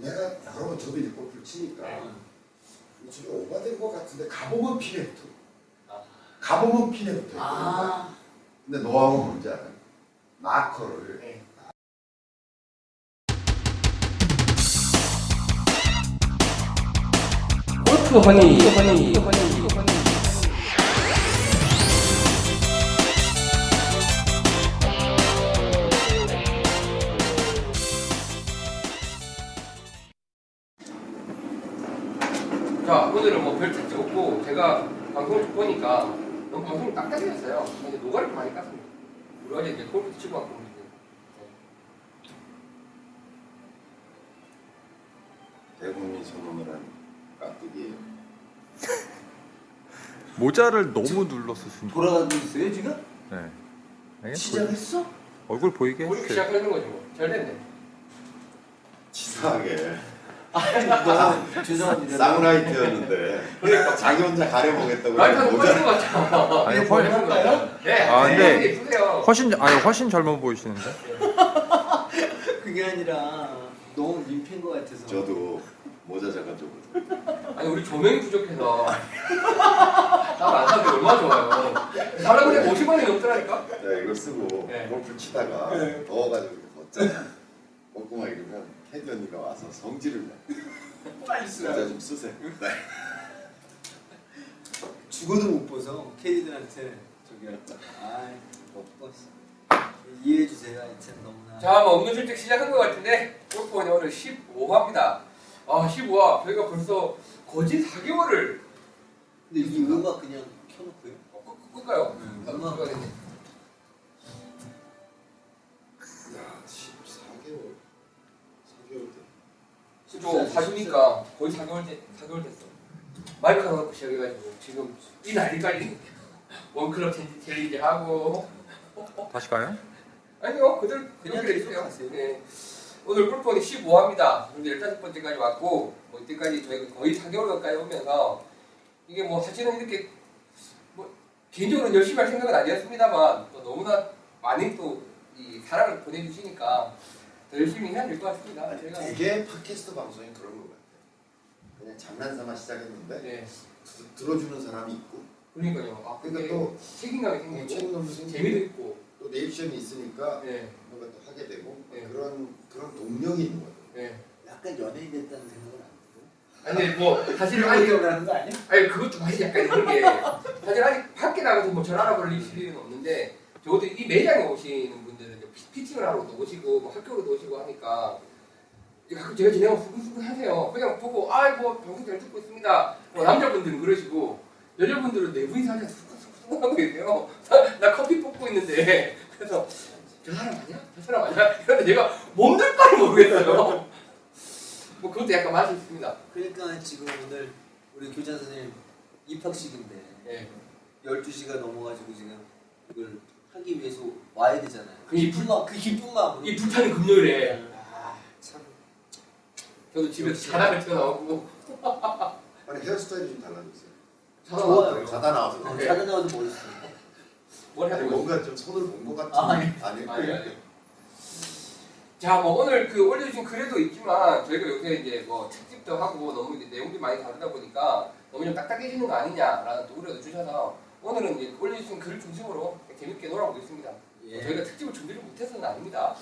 내가 여러 번 저도 이제 골프를 치니까 네. 지금 오바된 것 같은데 가보면 피네부터 아. 가보면 피네부터 아, 근데 노하우 뭔지 알아요? 마커를 네. 골프 허니 허니 허니 자 방송을 좀 보니까 너무 방송이 딱딱해졌어요 근데 노가리를 많이 깠습니다 우리 어제 이제 골프 치고 왔고 이제 대국민 선언을 한 깍두기예요 모자를 너무 눌러서 준 거. 돌아가고 있어요 지금? 네. 아니, 시작했어? 보- 얼굴 보이게 해주세요. 시작하는 거죠 뭐. 잘 됐네 치사하게 너무 죄송합니다. 쌍라이트였는데 그러니까 자기 혼자 가려보겠다고 라이트는 모자 같죠 아니, 네, 훨, 할까요? 네 아, 근데- 예쁘세요 훨씬 아니 훨씬 젊어 보이시는데. 그게 아니라 너무 민폐인 것 같아서. 저도 모자 잠깐 좀 아니 우리 조명이 부족해서 나안 사는데 얼마나 좋아요 사람들이 50원이 넘더라니까 내가 이걸 쓰고 네. 골프 치다가 네. 더워가지고 걷잖아 꼼꼼하게 이러면 언니가 와서 성질을 내 빨리 쓰라. 좀 쓰세요 네. 죽어도 못 벗어. 캐디들한테 저기 아못 벗어. 이해해 주세요. 하여튼 너무나. 자뭐 은근슬쩍 시작한 것 같은데 골프원이 오늘 15화입니다 아 15화 저희가 벌써 거진 4개월을 근데 이 음악 그냥 켜놓고요. 어, 끄- 끌까요? 음, 아, 음악. 저 봐주니까 거의 4개월, 돼, 4개월 됐어. 마이크 하나 놓고 시작해가지고 지금 이 난리까지 원클럽 챌린지, 하고 다시 가요? 아니요 그대로 그냥. 하세요. 네. 오늘 골프원이 15화입니다. 근데 15번째까지 왔고 뭐 이때까지 저희가 거의 4개월 가까이 오면서 이게 뭐 사실은 이렇게 뭐 개인적으로 열심히 할 생각은 아니었습니다만 또 너무나 많은 또 이 사랑을 보내주시니까 더 열심히 해야 될 것 같습니다. 저희가 되게 팟캐스트 방송이 그런 것 같아 그냥 장난삼아 시작했는데 네. 드- 들어주는 사람이 있고 그러니까요. 아 그러니까 또 책임감이 뭐 생기고 책임감도 생기고 재미도 있고 또 리액션이 있으니까 네. 뭔가 또 하게 되고 네. 그런 그런 동력이 있는 거죠 네. 약간 연예인 됐다는 생각은 안 들어. 아니 뭐 사실 아직 하는 거 아니야? 아니 그것도 맛이 약간 있는 게 사실 아직 밖에 나가서 뭐전 알아볼 일은 없는데 적어도 이 매장에 오시는 분들은 피- 피팅을 하러도 오시고 뭐 학교로도 오시고 하니까 가끔 제가 진행하면 수근수근 하세요. 그냥 보고 아뭐 방송 잘 듣고 있습니다. 뭐 남자분들은 그러시고 여자분들은 네 분이서 앉아서 수근수근 하고 계세요. 나, 나 커피 뽑고 있는데 그래서 저 사람 아니야? 저 사람 아니야? 그런데 제가 몸둘 바를 모르겠어요. 뭐 그것도 약간 맛이 있습니다. 그러니까 지금 오늘 우리 교장 선생님 입학식인데 예. 12시가 넘어가지고 지금 이걸 하기 위해서 와야 되잖아요. 그 마음, 그 마음으로. 이 불타는 금요일에 아, 참. 저도 집에서. 자다가 튀어나오고 아니 헤어스타일이 좀 달라졌어요 자다 좋아요. 나왔어요. 자다 나와서 어, 네. 자다 나와도 멋있어. 뭘 해야 아니, 되고 뭔가 좀 손을 본 것 같은 아, 아니. 아니 아니 아니. 자, 뭐 오늘 그 올려주신 글에도 있지만 저희가 요새 이제 뭐 특집도 하고 너무 이제 내용들이 많이 다르다 보니까 너무 좀 딱딱해지는 거 아니냐라는 또 우려도 주셔서 오늘은 이제 올려주신 글을 중심으로 재밌게 놀아보겠습니다. 예. 저희가 특집을 준비를 못해서는 아닙니다.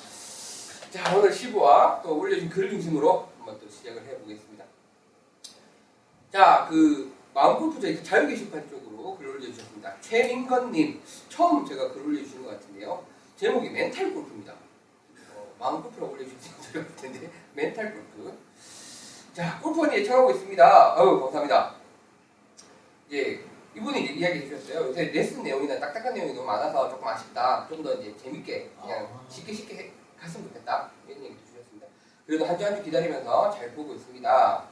자, 오늘 15화 또 올려준 글을 중심으로 한번 또 시작을 해보겠습니다. 자, 그 마음골프 저희 자유 게시판 쪽으로 글 올려주셨습니다. 최민건님 처음 제가 글 올려주신 것 같은데요. 제목이 멘탈 골프입니다. 어, 마음골프라고 올려주신 것 같은데 멘탈 골프. 자, 골프원이 예청하고 있습니다. 어우 감사합니다. 이제 이분이 이제 이야기해 주셨어요. 요새 레슨 내용이나 딱딱한 내용이 너무 많아서 조금 아쉽다. 좀 더 이제 재밌게 그냥 아. 쉽게 쉽게 해- 갔으면 좋겠다. 이런 얘기도 주셨습니다. 그래도 한 주 한 주 기다리면서 잘 보고 있습니다.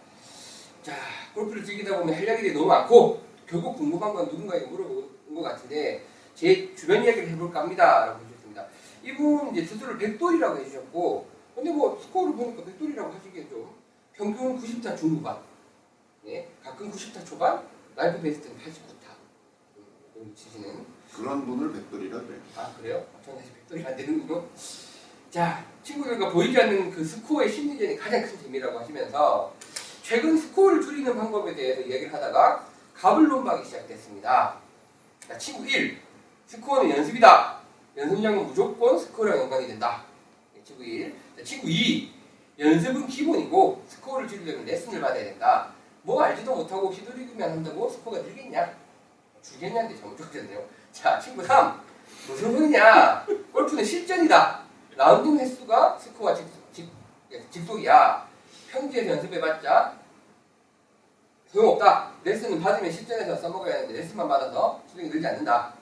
자, 골프를 즐기다 보면 할 이야기들이 너무 많고 결국 궁금한 건 누군가에게 물어본 것 같은데 제 주변 이야기를 해볼까 합니다. 라고 해주셨습니다. 이분 이제 스스로를 백돌이라고 해주셨고 근데 뭐 스코어를 보니까 백돌이라고 하시기엔 좀 평균 90타 중후반 예, 가끔 90타 초반 life best는 89 치시는 그런 분을 백돌이라 그래 아 그래요? 저는 사실 백돌이 안 되는군요. 자, 친구들과 보이지 않는 그 스코어의 심리전이 가장 큰 재미라고 하시면서 최근 스코어를 줄이는 방법에 대해서 이야기를 하다가 갑론을박이 시작됐습니다. 자, 친구 1. 스코어는 연습이다. 연습량은 무조건 스코어랑 연관이 된다. 네, 친구 1. 자, 친구 2. 연습은 기본이고 스코어를 줄이려면 레슨을 받아야 된다. 뭐 알지도 못하고 휘두르기만 한다고 스코어가 늘겠냐? 줄겠냐인데 잘못 적었네요. 자, 친구 3. 무슨 소리냐? 골프는 실전이다. 라운딩 횟수가 스코어와 직, 직, 예, 직속이야. 평지에서 연습해봤자 소용없다. 레슨은 받으면 실전에서 써먹어야 하는데 레슨만 받아서 실력이 늘지 않는다.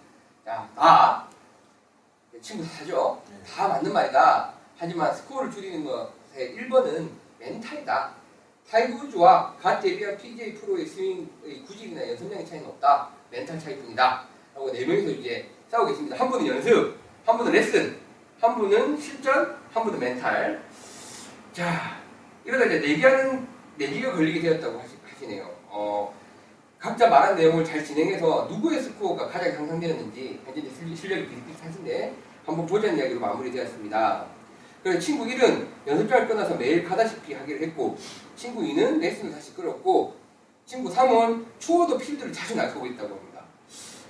자, 다. 내 친구 다죠? 다 맞는 말이다. 하지만 스코어를 줄이는 것의 1번은 멘탈이다. 타이거 우즈와 갓 데뷔한 PGA 프로의 스윙의 구질이나 연습량의 차이는 없다. 멘탈 차이뿐이다. 라고 네 명이서 이제 싸우고 계십니다. 한 분은 연습, 한 분은 레슨, 한 분은 실전, 한 분은 멘탈. 자, 이러다 이제 내기하는 내기가 걸리게 되었다고 하시, 하시 네요. 어, 각자 말한 내용을 잘 진행해서 누구의 스코어가 가장 향상되었는지 현재 실력이 비슷비슷하신데 한번 보자는 이야기로 마무리되었습니다. 그래서 친구 1은 연습장을 끊어서 매일 가다시피 하기로 했고 친구 2는 레슨을 다시 끌었고 친구 3은 추워도 필드를 자주 나서고 있다고 합니다.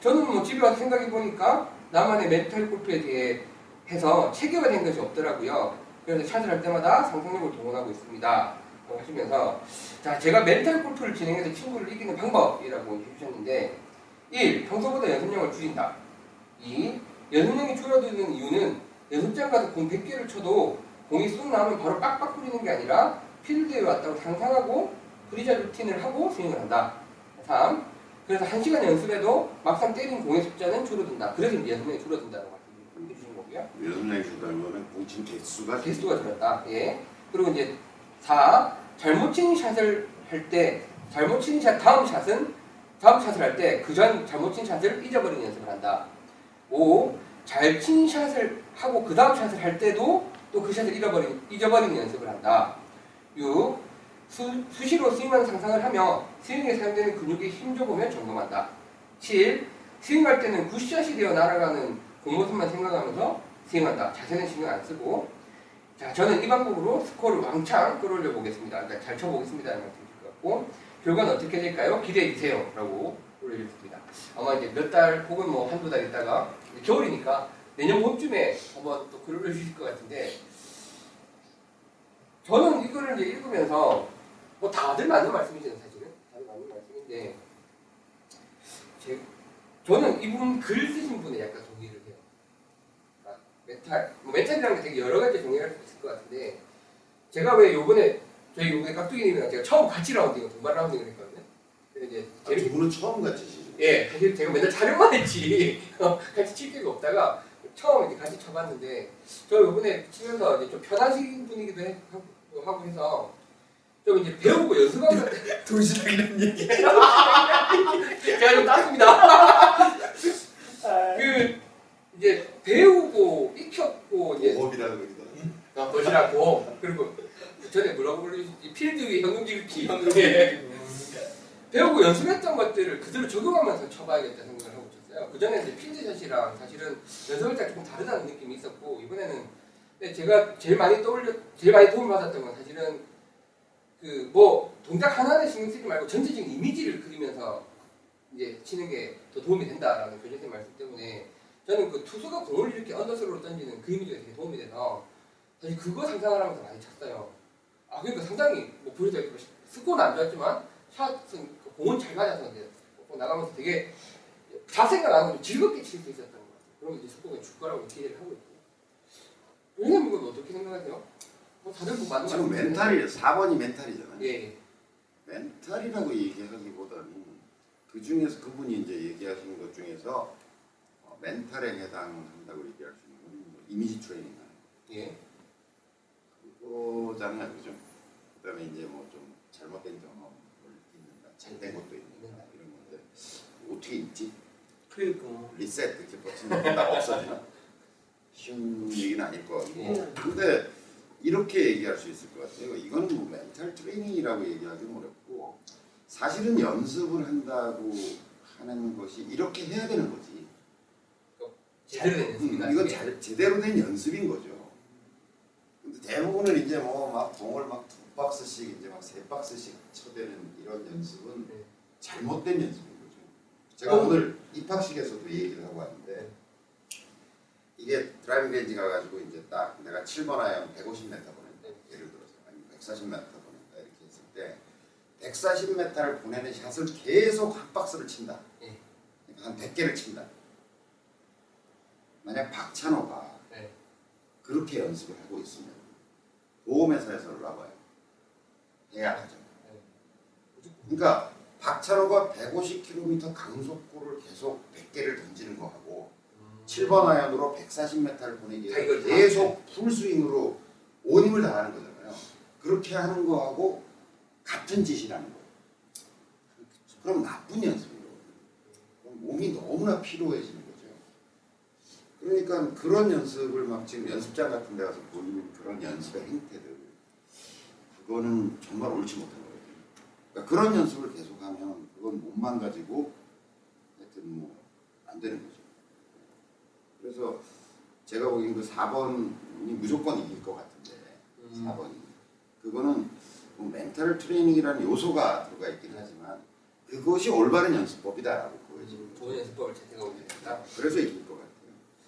저는 뭐 집에 와서 생각해 보니까 나만의 멘탈 골프에 대해 해서 체계화된 것이 없더라고요. 그래서 샷을 할 때마다 상상력을 동원하고 있습니다. 하시면서 자 제가 멘탈 골프를 진행해서 친구를 이기는 방법이라고 해주셨는데 1. 평소보다 연습량을 줄인다. 2. 연습량이 줄어드는 이유는 연습장 가서 공 100개를 쳐도 공이 쑥 나오면 바로 빡빡 뿌리는 게 아니라 필드에 왔다고 상상하고 프리자 루틴을 하고 스윙을 한다. 3. 그래서 1시간 연습해도 막상 때린 공의 숫자는 줄어든다. 그래서 이제 연습량이 줄어든다고 말씀해 주신 거고요. 연습량이 준다는 거는 공친 개수가 개수가 줄었다. 예. 그리고 이제 4. 잘못 치는 샷을 할 때, 잘못 치는 샷, 다음 샷은, 다음 샷을 할 때, 그 전 잘못 친 샷을 잊어버리는 연습을 한다. 5. 잘 친 샷을 하고 그 다음 샷을 할 때도 또 그 샷을 잃어버린, 잊어버리는 연습을 한다. 6. 수, 수시로 스윙하는 상상을 하며 스윙에 사용되는 근육에 힘줘보면 점검한다. 7. 스윙할 때는 굿샷이 되어 날아가는 공 모습만 생각하면서 스윙한다. 자세는 신경 안 쓰고 자, 저는 이 방법으로 스코어를 왕창 끌어올려 보겠습니다. 그러니까 잘 쳐보겠습니다. 라는 말씀이실 것 같고, 결과는 어떻게 될까요? 기대해 주세요. 라고 올려주셨습니다. 아마 이제 몇 달 혹은 뭐 한두 달 있다가 겨울이니까 내년 봄쯤에 한번 또 글을 올려주실 것 같은데, 저는 이거를 이제 읽으면서 뭐 다들 맞는 말씀이죠, 사실은. 다들 맞는 말씀인데, 제, 저는 이분 글 쓰신 분에 약간 동의를 해요. 그러니까 멘탈, 뭐 멘탈이라는 게 되게 여러 가지 정의할 수 있을 것 같은데 제가 왜 요번에 저희 요번에 깍두기님이랑 제가 처음 같이 라운딩을 동반 라운딩을 했거든요. 근데 이제 아, 두 분은 처음 같이. 예, 사실 제가 맨날 촬영만 했지 같이 칠 기회가 없다가 처음 이제 같이 쳐봤는데 저 요번에 치면서 이제 좀 편하신 분이기도 하고 해서 좀 이제 배우고 연습하고 도시락 이런 얘기. 제가 좀 땄습니다. 그 이제 배우고 익혔고 이제 보험이라고 그러더라고요. 어, 도시락 고 그리고 전에 뭐라고 부르지 필드 위에 현금지기 예. 배우고 연습했던 것들을 그대로 적용하면서 쳐봐야겠다 생각을 하고 있었어요. 그 전에 이제 필드샷이랑 사실은 연습할 때 조금 다르다는 느낌이 있었고 이번에는 근데 제가 제일 많이 떠올려 제일 많이 도움을 받았던 건 사실은 그 뭐 동작 하나에 신경 쓰지 말고 전체적인 이미지를 그리면서 이제 치는 게 더 도움이 된다라는 선생님 말씀 때문에 저는 그 투수가 공을 이렇게 언더스로로 던지는 그 이미지가 되게 도움이 돼서 사실 그거 상상을 하면서 많이 쳤어요. 아 그러니까 상당히 뭐 보여줘 스코어는 안 좋았지만 샷은 그 공은 잘 맞아서 이제 뭐 나가면서 되게 자세가 좀 즐겁게 칠 수 있었던 것 같아요. 그러면 이제 스코어가 줄 거라고 기대를 하고 있고. 왜냐면 이건 어떻게 생각하세요? 뭐 다들 뭐 맞는 지금 멘탈이 4번이 멘탈이잖아요. 예. 멘탈이라고 얘기하기보다는 그 중에서 그분이 이제 얘기하신 것 중에서 어, 멘탈에 해당한다고 얘기할 수 있는 건 뭐 이미지 트레이닝 예. 그거잖아요, 그죠? 그다음에 이제 뭐 좀 잘못된 경험을 잊는다, 잘된 것도 잊는다 이런 건데 어떻게 잊지? 그러니까. 리셋 이렇게 버튼을 딱 없어지나? 쉬운 얘기는 아닐 것 같고 예. 근데 이렇게 얘기할 수 있을 것 같아요. 이거는 뭐 멘탈 트레이닝이라고 얘기하기는 어렵고 사실은 연습을 한다고 하는 것이 이렇게 해야 되는 거지. 제대로 된 음, 연습이다. 이건. 잘, 제대로 된 연습인 거죠. 대부분은 이제 뭐막 봉을 막 두 박스씩 이제 막 세 박스씩 쳐대는 이런 연습은 네. 잘못된 연습인 거죠. 제가 어. 오늘 입학식에서도 얘기를 하고 왔는데 이게 driving range 가가지고 이제 딱 내가 7번 아이언 150m 보낸다 예를 들어서 아니면 140m 보낸다 이렇게 했을 때 140m를 보내는 샷을 계속 한 박스를 친다. 예. 그러니까 한 100개를 친다. 만약 박찬호가 네. 그렇게 연습을 하고 있으면 보험회사에서 올라와요. 해야 하죠. 그러니까 박찬호가 150km 강속구를 계속 100개를 던지는 거하고 7번 아이언으로 140m를 보내기 다 이걸 다 계속 풀스윙으로 온 힘을 다하는 거잖아요. 그렇게 하는 거하고 같은 짓이라는 거예요. 그럼 나쁜 연습이에요. 그럼 몸이 너무나 피로해지는 거죠. 그러니까 그런 연습을 막 지금 연습장 같은 데 가서 보이는 그런 연습의 행태들 그거는 정말 옳지 못한 거예요. 그러니까 그런 연습을 계속하면 그건 몸만 가지고 하여튼 뭐 안 되는 거죠. 그래서 제가 보기엔 그 4번이 무조건 이길 것 같은데 음. 4번이 그거는 뭐 멘탈 트레이닝이라는 요소가 들어가 있긴 하지만 그것이 올바른 연습법이다라고 보여집니다. 음, 좋은 연습법을 채택하고 있습니다. 그래서 이길 것 같아요.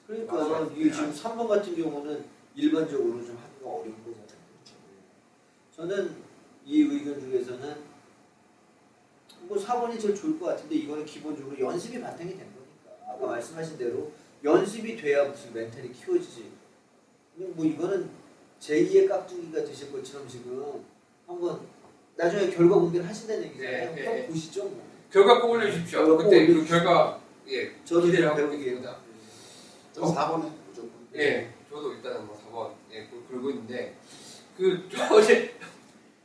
그러니까 맞아요. 이게 지금 3번 같은 경우는 일반적으로 좀 하기가 어려운 거잖아요. 저는 이 의견 중에서는 뭐 4번이 제일 좋을 것 같은데 이거는 기본적으로 연습이 바탕이 된 거니까 아까 말씀하신 대로 연습이 돼야 무슨 멘탈이 키워지지. 그냥 뭐 이거는 제2의 깍두기가 되실 것처럼 지금 한번 나중에 결과 공개를 하신다는 얘기잖아요. 네, 네, 한번 네. 보시죠. 뭐. 결과 꼭 올려주십시오. 결과 꼭 그때 그 올려주십시오. 결과 예 저도 기대를 좀 하고 있습니다. 저 4번에 무조건. 예, 저도 일단은 뭐 4번 예 그- 그러고 있는데 그 어제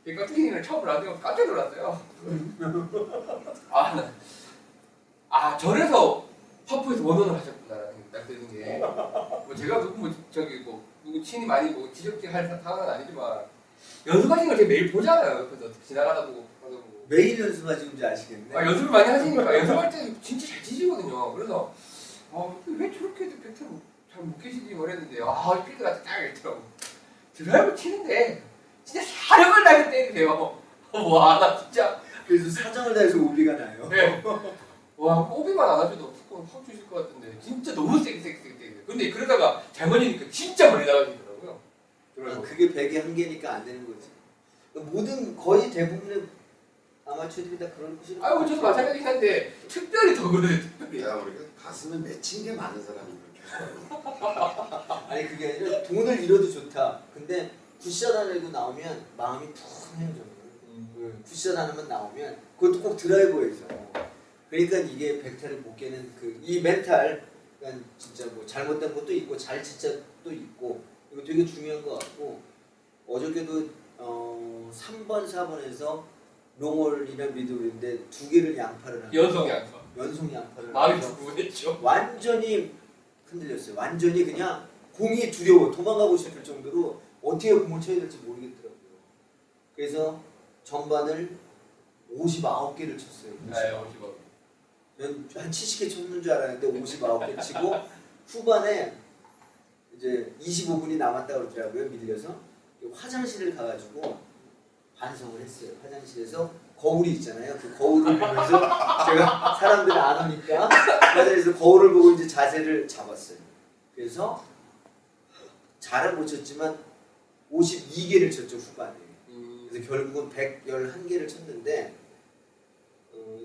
트레이닝을 처음 라디오 깜짝 놀랐어요. 아, 나- 아 저래서 퍼프에서 원원을 하셨구나라는 생각이 딱 드는 게, 뭐 제가 누구 뭐 저기 뭐 누구 친히 많이 뭐 지적할 상황은 아니지만 연습하시는 걸 제가 매일 보잖아요. 옆에서 지나가다 보고 보고. 매일 연습하시는지 아시겠네. 아, 연습을 많이 하시니까 연습할 때 진짜 잘 치시거든요. 그래서 아, 왜 저렇게 백타를 잘못 계시지 그랬는데 아, 필드가 딱 있더라고. 드라이브 치는데 진짜 사력을 다해서 때리세요. 와, 나 진짜 그래서 사력을 다해서 오비가 나요. 네. 와, 오비만 안 하셔도 스코어 확 주실 것 같은데 진짜 너무 세게 세게 세게 세게. 근데 그러다가 잘 맞으니까 진짜 멀리 나가시더라고요. 아. 그게 100의 한계니까 안 되는 거지. 모든 거의 대부분의 아마추어들이 다 그런 것이. 아이고 저도 마찬가지긴 한데 특별히 더 그래요. 특별히. 야 우리가 가슴에 맺힌 게 많은 사람이 그렇게. 아니 그게 아니라 돈을 잃어도 좋다. 근데 쿠션 하나라도 나오면 마음이 푹 해져. 음. 쿠션 하나만 나오면 그것도 꼭 드라이버에서. 그러니까 이게 백타를 못 깨는 그 이 멘탈. 그러니까 진짜 뭐 잘못된 것도 있고 잘 진짜도 있고 이거 되게 중요한 것 같고 어저께도 어 3번 4번에서 롱홀이나 미드홀인데 두 개를 양파를 하고 연속 양파. 연속 양파를 마음이 하면서 두근했죠. 완전히 흔들렸어요. 완전히 그냥 공이 두려워 도망가고 싶을 정도로 어떻게 공을 쳐야 될지 모르겠더라고요. 그래서 전반을 59개를 쳤어요. 네, 오십억. 한 70개 쳤는 줄 알았는데 59개 치고 후반에 이제 25분이 남았다 그러더라고요. 밀려서 화장실을 가가지고 반성을 했어요. 화장실에서 거울이 있잖아요. 그 거울을 보면서 제가 사람들이 안 오니까 화장실에서 거울을 보고 이제 자세를 잡았어요. 그래서 잘은 못 쳤지만 52개를 쳤죠 후반에. 음. 그래서 결국은 111개를 쳤는데 어,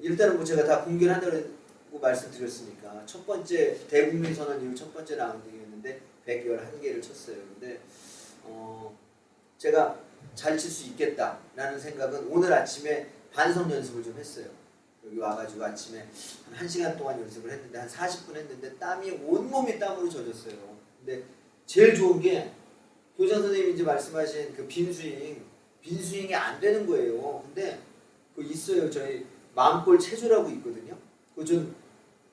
일단은 뭐 제가 다 공개를 한다고 말씀드렸으니까 첫 번째 대국민 선언 이후 첫 번째 라운딩이었는데 111개를 쳤어요. 근데 어, 제가 잘 칠 수 있겠다라는 생각은 오늘 아침에 반성 연습을 좀 했어요. 여기 와가지고 아침에 한 1시간 동안 연습을 했는데 한 40분 했는데 땀이 온몸이 땀으로 젖었어요. 근데 제일 좋은 게 교장 선생님이 이제 말씀하신 그 빈스윙 빈스윙이 안 되는 거예요. 근데 그 있어요. 저희 마음골 체조라고 있거든요. 그거 좀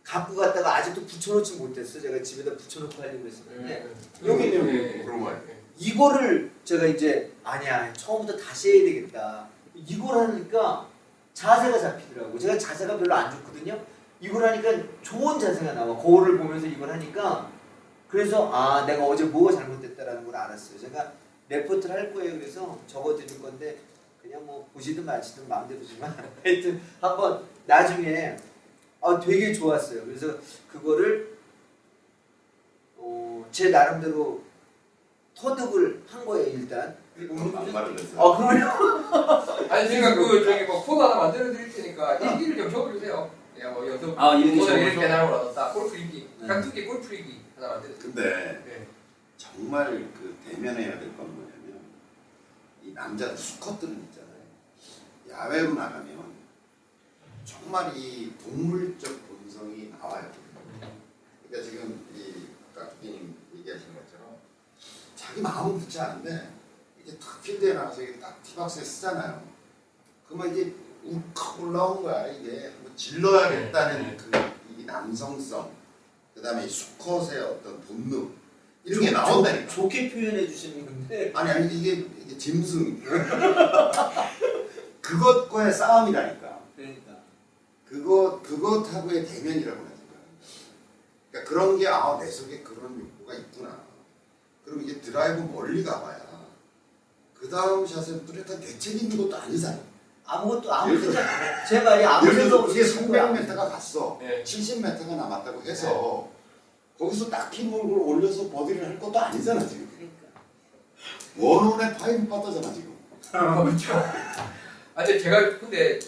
갖고 갔다가 아직도 붙여놓지 못했어. 제가 집에다 붙여놓고 하려고 했었는데 여기 있네요. 네. 그런 거 네. 이거를 제가 이제 아니야 처음부터 다시 해야 되겠다. 이걸 하니까 자세가 잡히더라고. 제가 자세가 별로 안 좋거든요. 이걸 하니까 좋은 자세가 나와. 거울을 보면서 이걸 하니까 그래서 아 내가 어제 뭐가 잘못됐다라는 걸 알았어요. 제가 레포트를 할 거예요. 그래서 적어 드릴 건데 그냥 뭐 보시든 마시든 마음대로지만 하여튼 한번 나중에 아 되게 좋았어요. 그래서 그거를 어, 제 나름대로 터득을 한 거예요 일단. 막말을 했어요. 아 그럼요. 아니 제가 그 저기 뭐 코드 하나 만들어 드릴 테니까 일기를 좀 적어주세요. 내가 뭐 연습 아, 일기 오늘? 이렇게 걸 얻었다. 골프 일기, 네. 깍두기 골프 일기 하나 만들어. 근데 네. 정말 그 대면해야 될 건 뭐냐면 이 남자들 수컷들은 있잖아요. 야외로 나가면 정말 이 동물적 본성이 나와요. 그러니까 지금 이 깍두기님 얘기하신 것처럼 자기 마음은 그렇지 않은데 이게 탁 필드에 나가서 이게 딱 티박스에 쓰잖아요. 그러면 이게 욱하고 올라온 거야. 이게 한번 질러야겠다는 네. 그이 남성성, 그 다음에 수컷의 어떤 본능 이런 게 나온다니까. 좋게 표현해 주시는 건데. 아니 아니 이게 이게 짐승 그것과의 싸움이라니까. 그러니까. 그것 그것하고의 대면이라고 하는 거야. 그러니까 그런 게 아 내 속에 그런 욕구가 있구나. 그럼 이게 드라이브 멀리 가봐야 그 다음 샷에 뚜렷한 대책이 있는 것도 아니잖아. 아무것도 아무 예를 들어- 생각 제 말이 아무 예를 생각 들어서 없이 그게 친 거야. 300m가 갔어. 네. 70m가 남았다고 해서 거기서 딱히 몰골 올려서 버디를 할 것도 아니잖아 지금. 그러니까. 원원의 파이브 파터잖아 지금. 아, 그렇죠. 아, 근데 제가 근데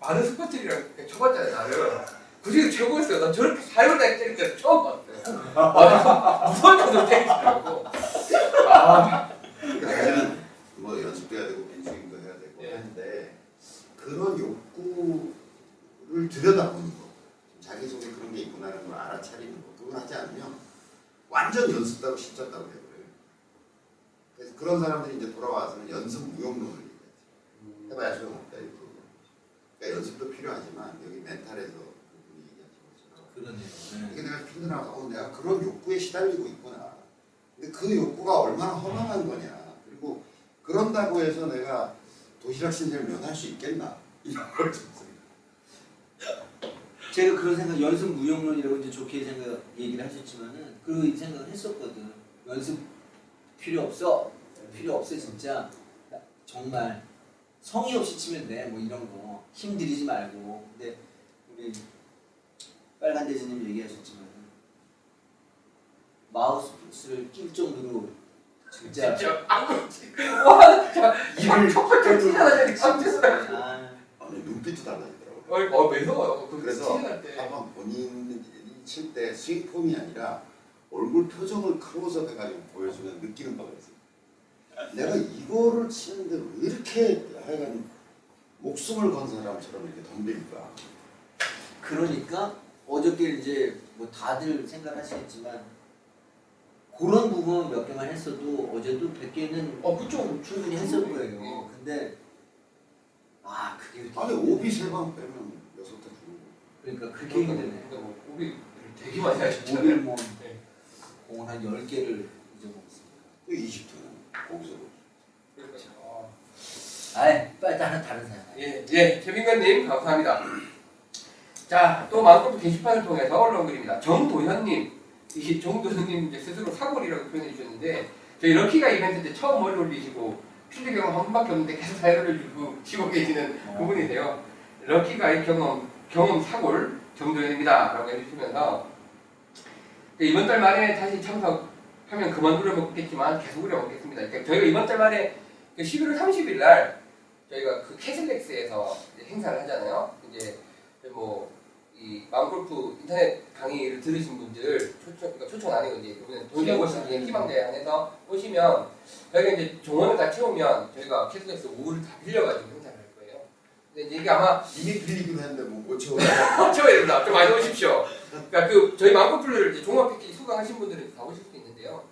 많은 스포츠들이랑 쳐봤잖아요, 나를. 그중에 최고였어요. 난 저렇게 사요를 때릴 때 처음 봤어요. 아, 무서울 정도로 때리더라고. 아, 사실은 뭐 연습도 해야 되고 빈스윙도 해야 되고 예. 하는데 그런 욕구를 들여다보는 거 자기 속에 그런 게 있구나라는 걸 알아차리는 거 그걸 하지 않으면 완전 연습 따고 실전 따고 해버려요 그래서 그런 사람들이 이제 돌아와서는 연습 무용론을 얘기하지 해봐야 소용없다 이렇게 그러니까 연습도 필요하지만 여기 멘탈에서 그분이 얘기하신 것처럼 그러네요. 이게 내가 나가서 어, 내가 그런 욕구에 시달리고 있구나. 근데 그 욕구가 얼마나 허망한 거냐. 그리고 그런다고 해서 내가 도시락 신세를 면할 수 있겠나. 이런 걸 좀. 제가 그런 생각 연습 무용론이라고 이제 좋게 생각 얘기를 하셨지만은 그 생각을 했었거든. 연습 필요 없어. 필요 없어 진짜. 정말 성의 없이 치면 돼. 뭐 이런 거 힘들이지 말고. 근데 우리 빨간 대지님 얘기하셨지만 마우스를 낄 정도로 진짜 진짜. 와, 이걸 첫 번째 티나는 깜짝이야. 아, 아니 눈빛도 달라지더라고. 어, 어, 매서워요. 그 그래서 티날 때. 한번 본인이 칠 때 스윙 폼이 아니라 얼굴 표정을 클로즈업 해가지고 보여주면 느끼는 바가 있어요. 내가 이거를 치는데 왜 이렇게 하여간 목숨을 건 사람처럼 이렇게 덤빌까? 그러니까 어저께 이제 뭐 다들 생각하시겠지만 그런 부분 몇 개만 했어도 어제도 100개는 어, 그쪽 충분히 했을 거예요. 근데 아 그게 아니. 오비 세방 빼면 여섯 개 주는 거. 그러니까 그렇게 힘드네. 근데 뭐 오비 되게 많이 하셨잖아요. 모빌 뭐 네. 공을 한 10개를 잊어먹었습니다. 그 20토는 거기서 그렇죠. 아. 아이 빨리 다른 다른 사람. 예, 예, 최빈관님 감사합니다. 자, 또 마음골프 게시판을 통해서 올라온 글입니다. 정도현님, 이 정도현님 이제 스스로 사골이라고 표현해 주셨는데 저희 럭키가 이벤트 때 처음 머리 올리시고 필드 경험 한 번밖에 없는데 계속 사연을 주고 치고 계시는 어. 그분이세요. 럭키가의 경험 경험 사골 정도현입니다라고 해주시면서 네, 이번 달 말에 다시 참석하면 그만 우려먹겠지만 계속 우려먹겠습니다. 그러니까 저희가 이번 달 말에 그 11월 30일 날 저희가 그 캐슬렉스에서 행사를 하잖아요. 이제 뭐 이 마음골프 인터넷 강의를 들으신 분들 초청 그러니까 초청 아니고 이제 이번에 동계 오신 분 희망자 안에서 오시면 저희가 이제 정원을 다 채우면 저희가 캐슬렉스 5를 다 빌려가지고. 근데 이제 이게 아마 이미 빌리기로 했는데 뭐못 채워. 채워야 됩니다. 좀 많이 오십시오. 그러니까 그 저희 이제 종합 패키지 수강하신 분들은 다 오실 수 있는데요.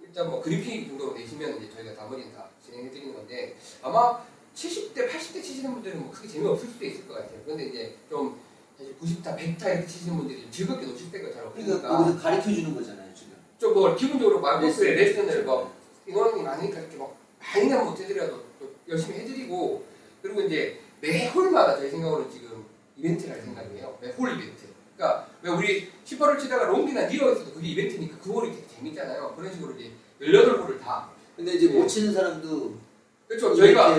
일단 뭐 그린피 정도 되시면 이제 저희가 나머지는 다 진행해 드리는 건데 아마 70대, 80대 치시는 분들은 뭐 크게 재미없을 수도 있을 것 같아요. 그런데 이제 좀 사실 90타, 100타 이렇게 치시는 분들이 좀 즐겁게 노실 때가 잘 그러니까 없으니까 거기서 가르쳐 주는 거잖아요 지금. 좀 뭐 기본적으로 마음골프의 레슨을 뭐 이거는 많으니까 이렇게 막 많이는 못 해드려도 또 열심히 해드리고 그리고 이제 매 홀마다 저희 생각으로 지금 이벤트를 할 생각이에요. 매 홀 이벤트. 그러니까 왜 우리 10홀을 치다가 롱기나 니어에서도 그게 이벤트니까 그 홀이 되게 재밌잖아요. 그런 식으로 이제 18홀을 다 근데 이제 예. 못 치는 사람도 그렇죠. 저희가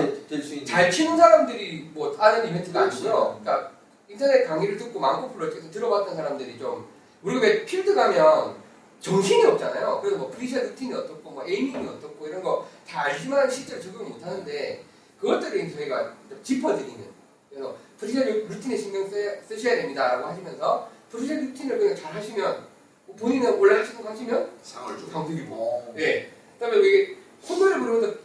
잘 치는 사람들이 뭐 하는 이벤트가 아니고요. 그러니까 인터넷 강의를 듣고 마음골프를 계속 들어봤던 사람들이 좀 우리가 왜 필드 가면 정신이 없잖아요. 그래서 뭐 pre-shot routine이 어떻고 뭐 aiming이 어떻고 이런 거 다 알지만 실제로 적용 못 하는데 그것들을 저희가 좀 짚어드리는 그래서 pre-shot routine에 신경 쓰, 쓰셔야 됩니다라고 하시면서 pre-shot routine을 그냥 잘 하시면 뭐 본인은 원래 하시는 거 하시면 상을 주고. 상 드리고 어. 예. 그다음에 이게 콧노래 부르면서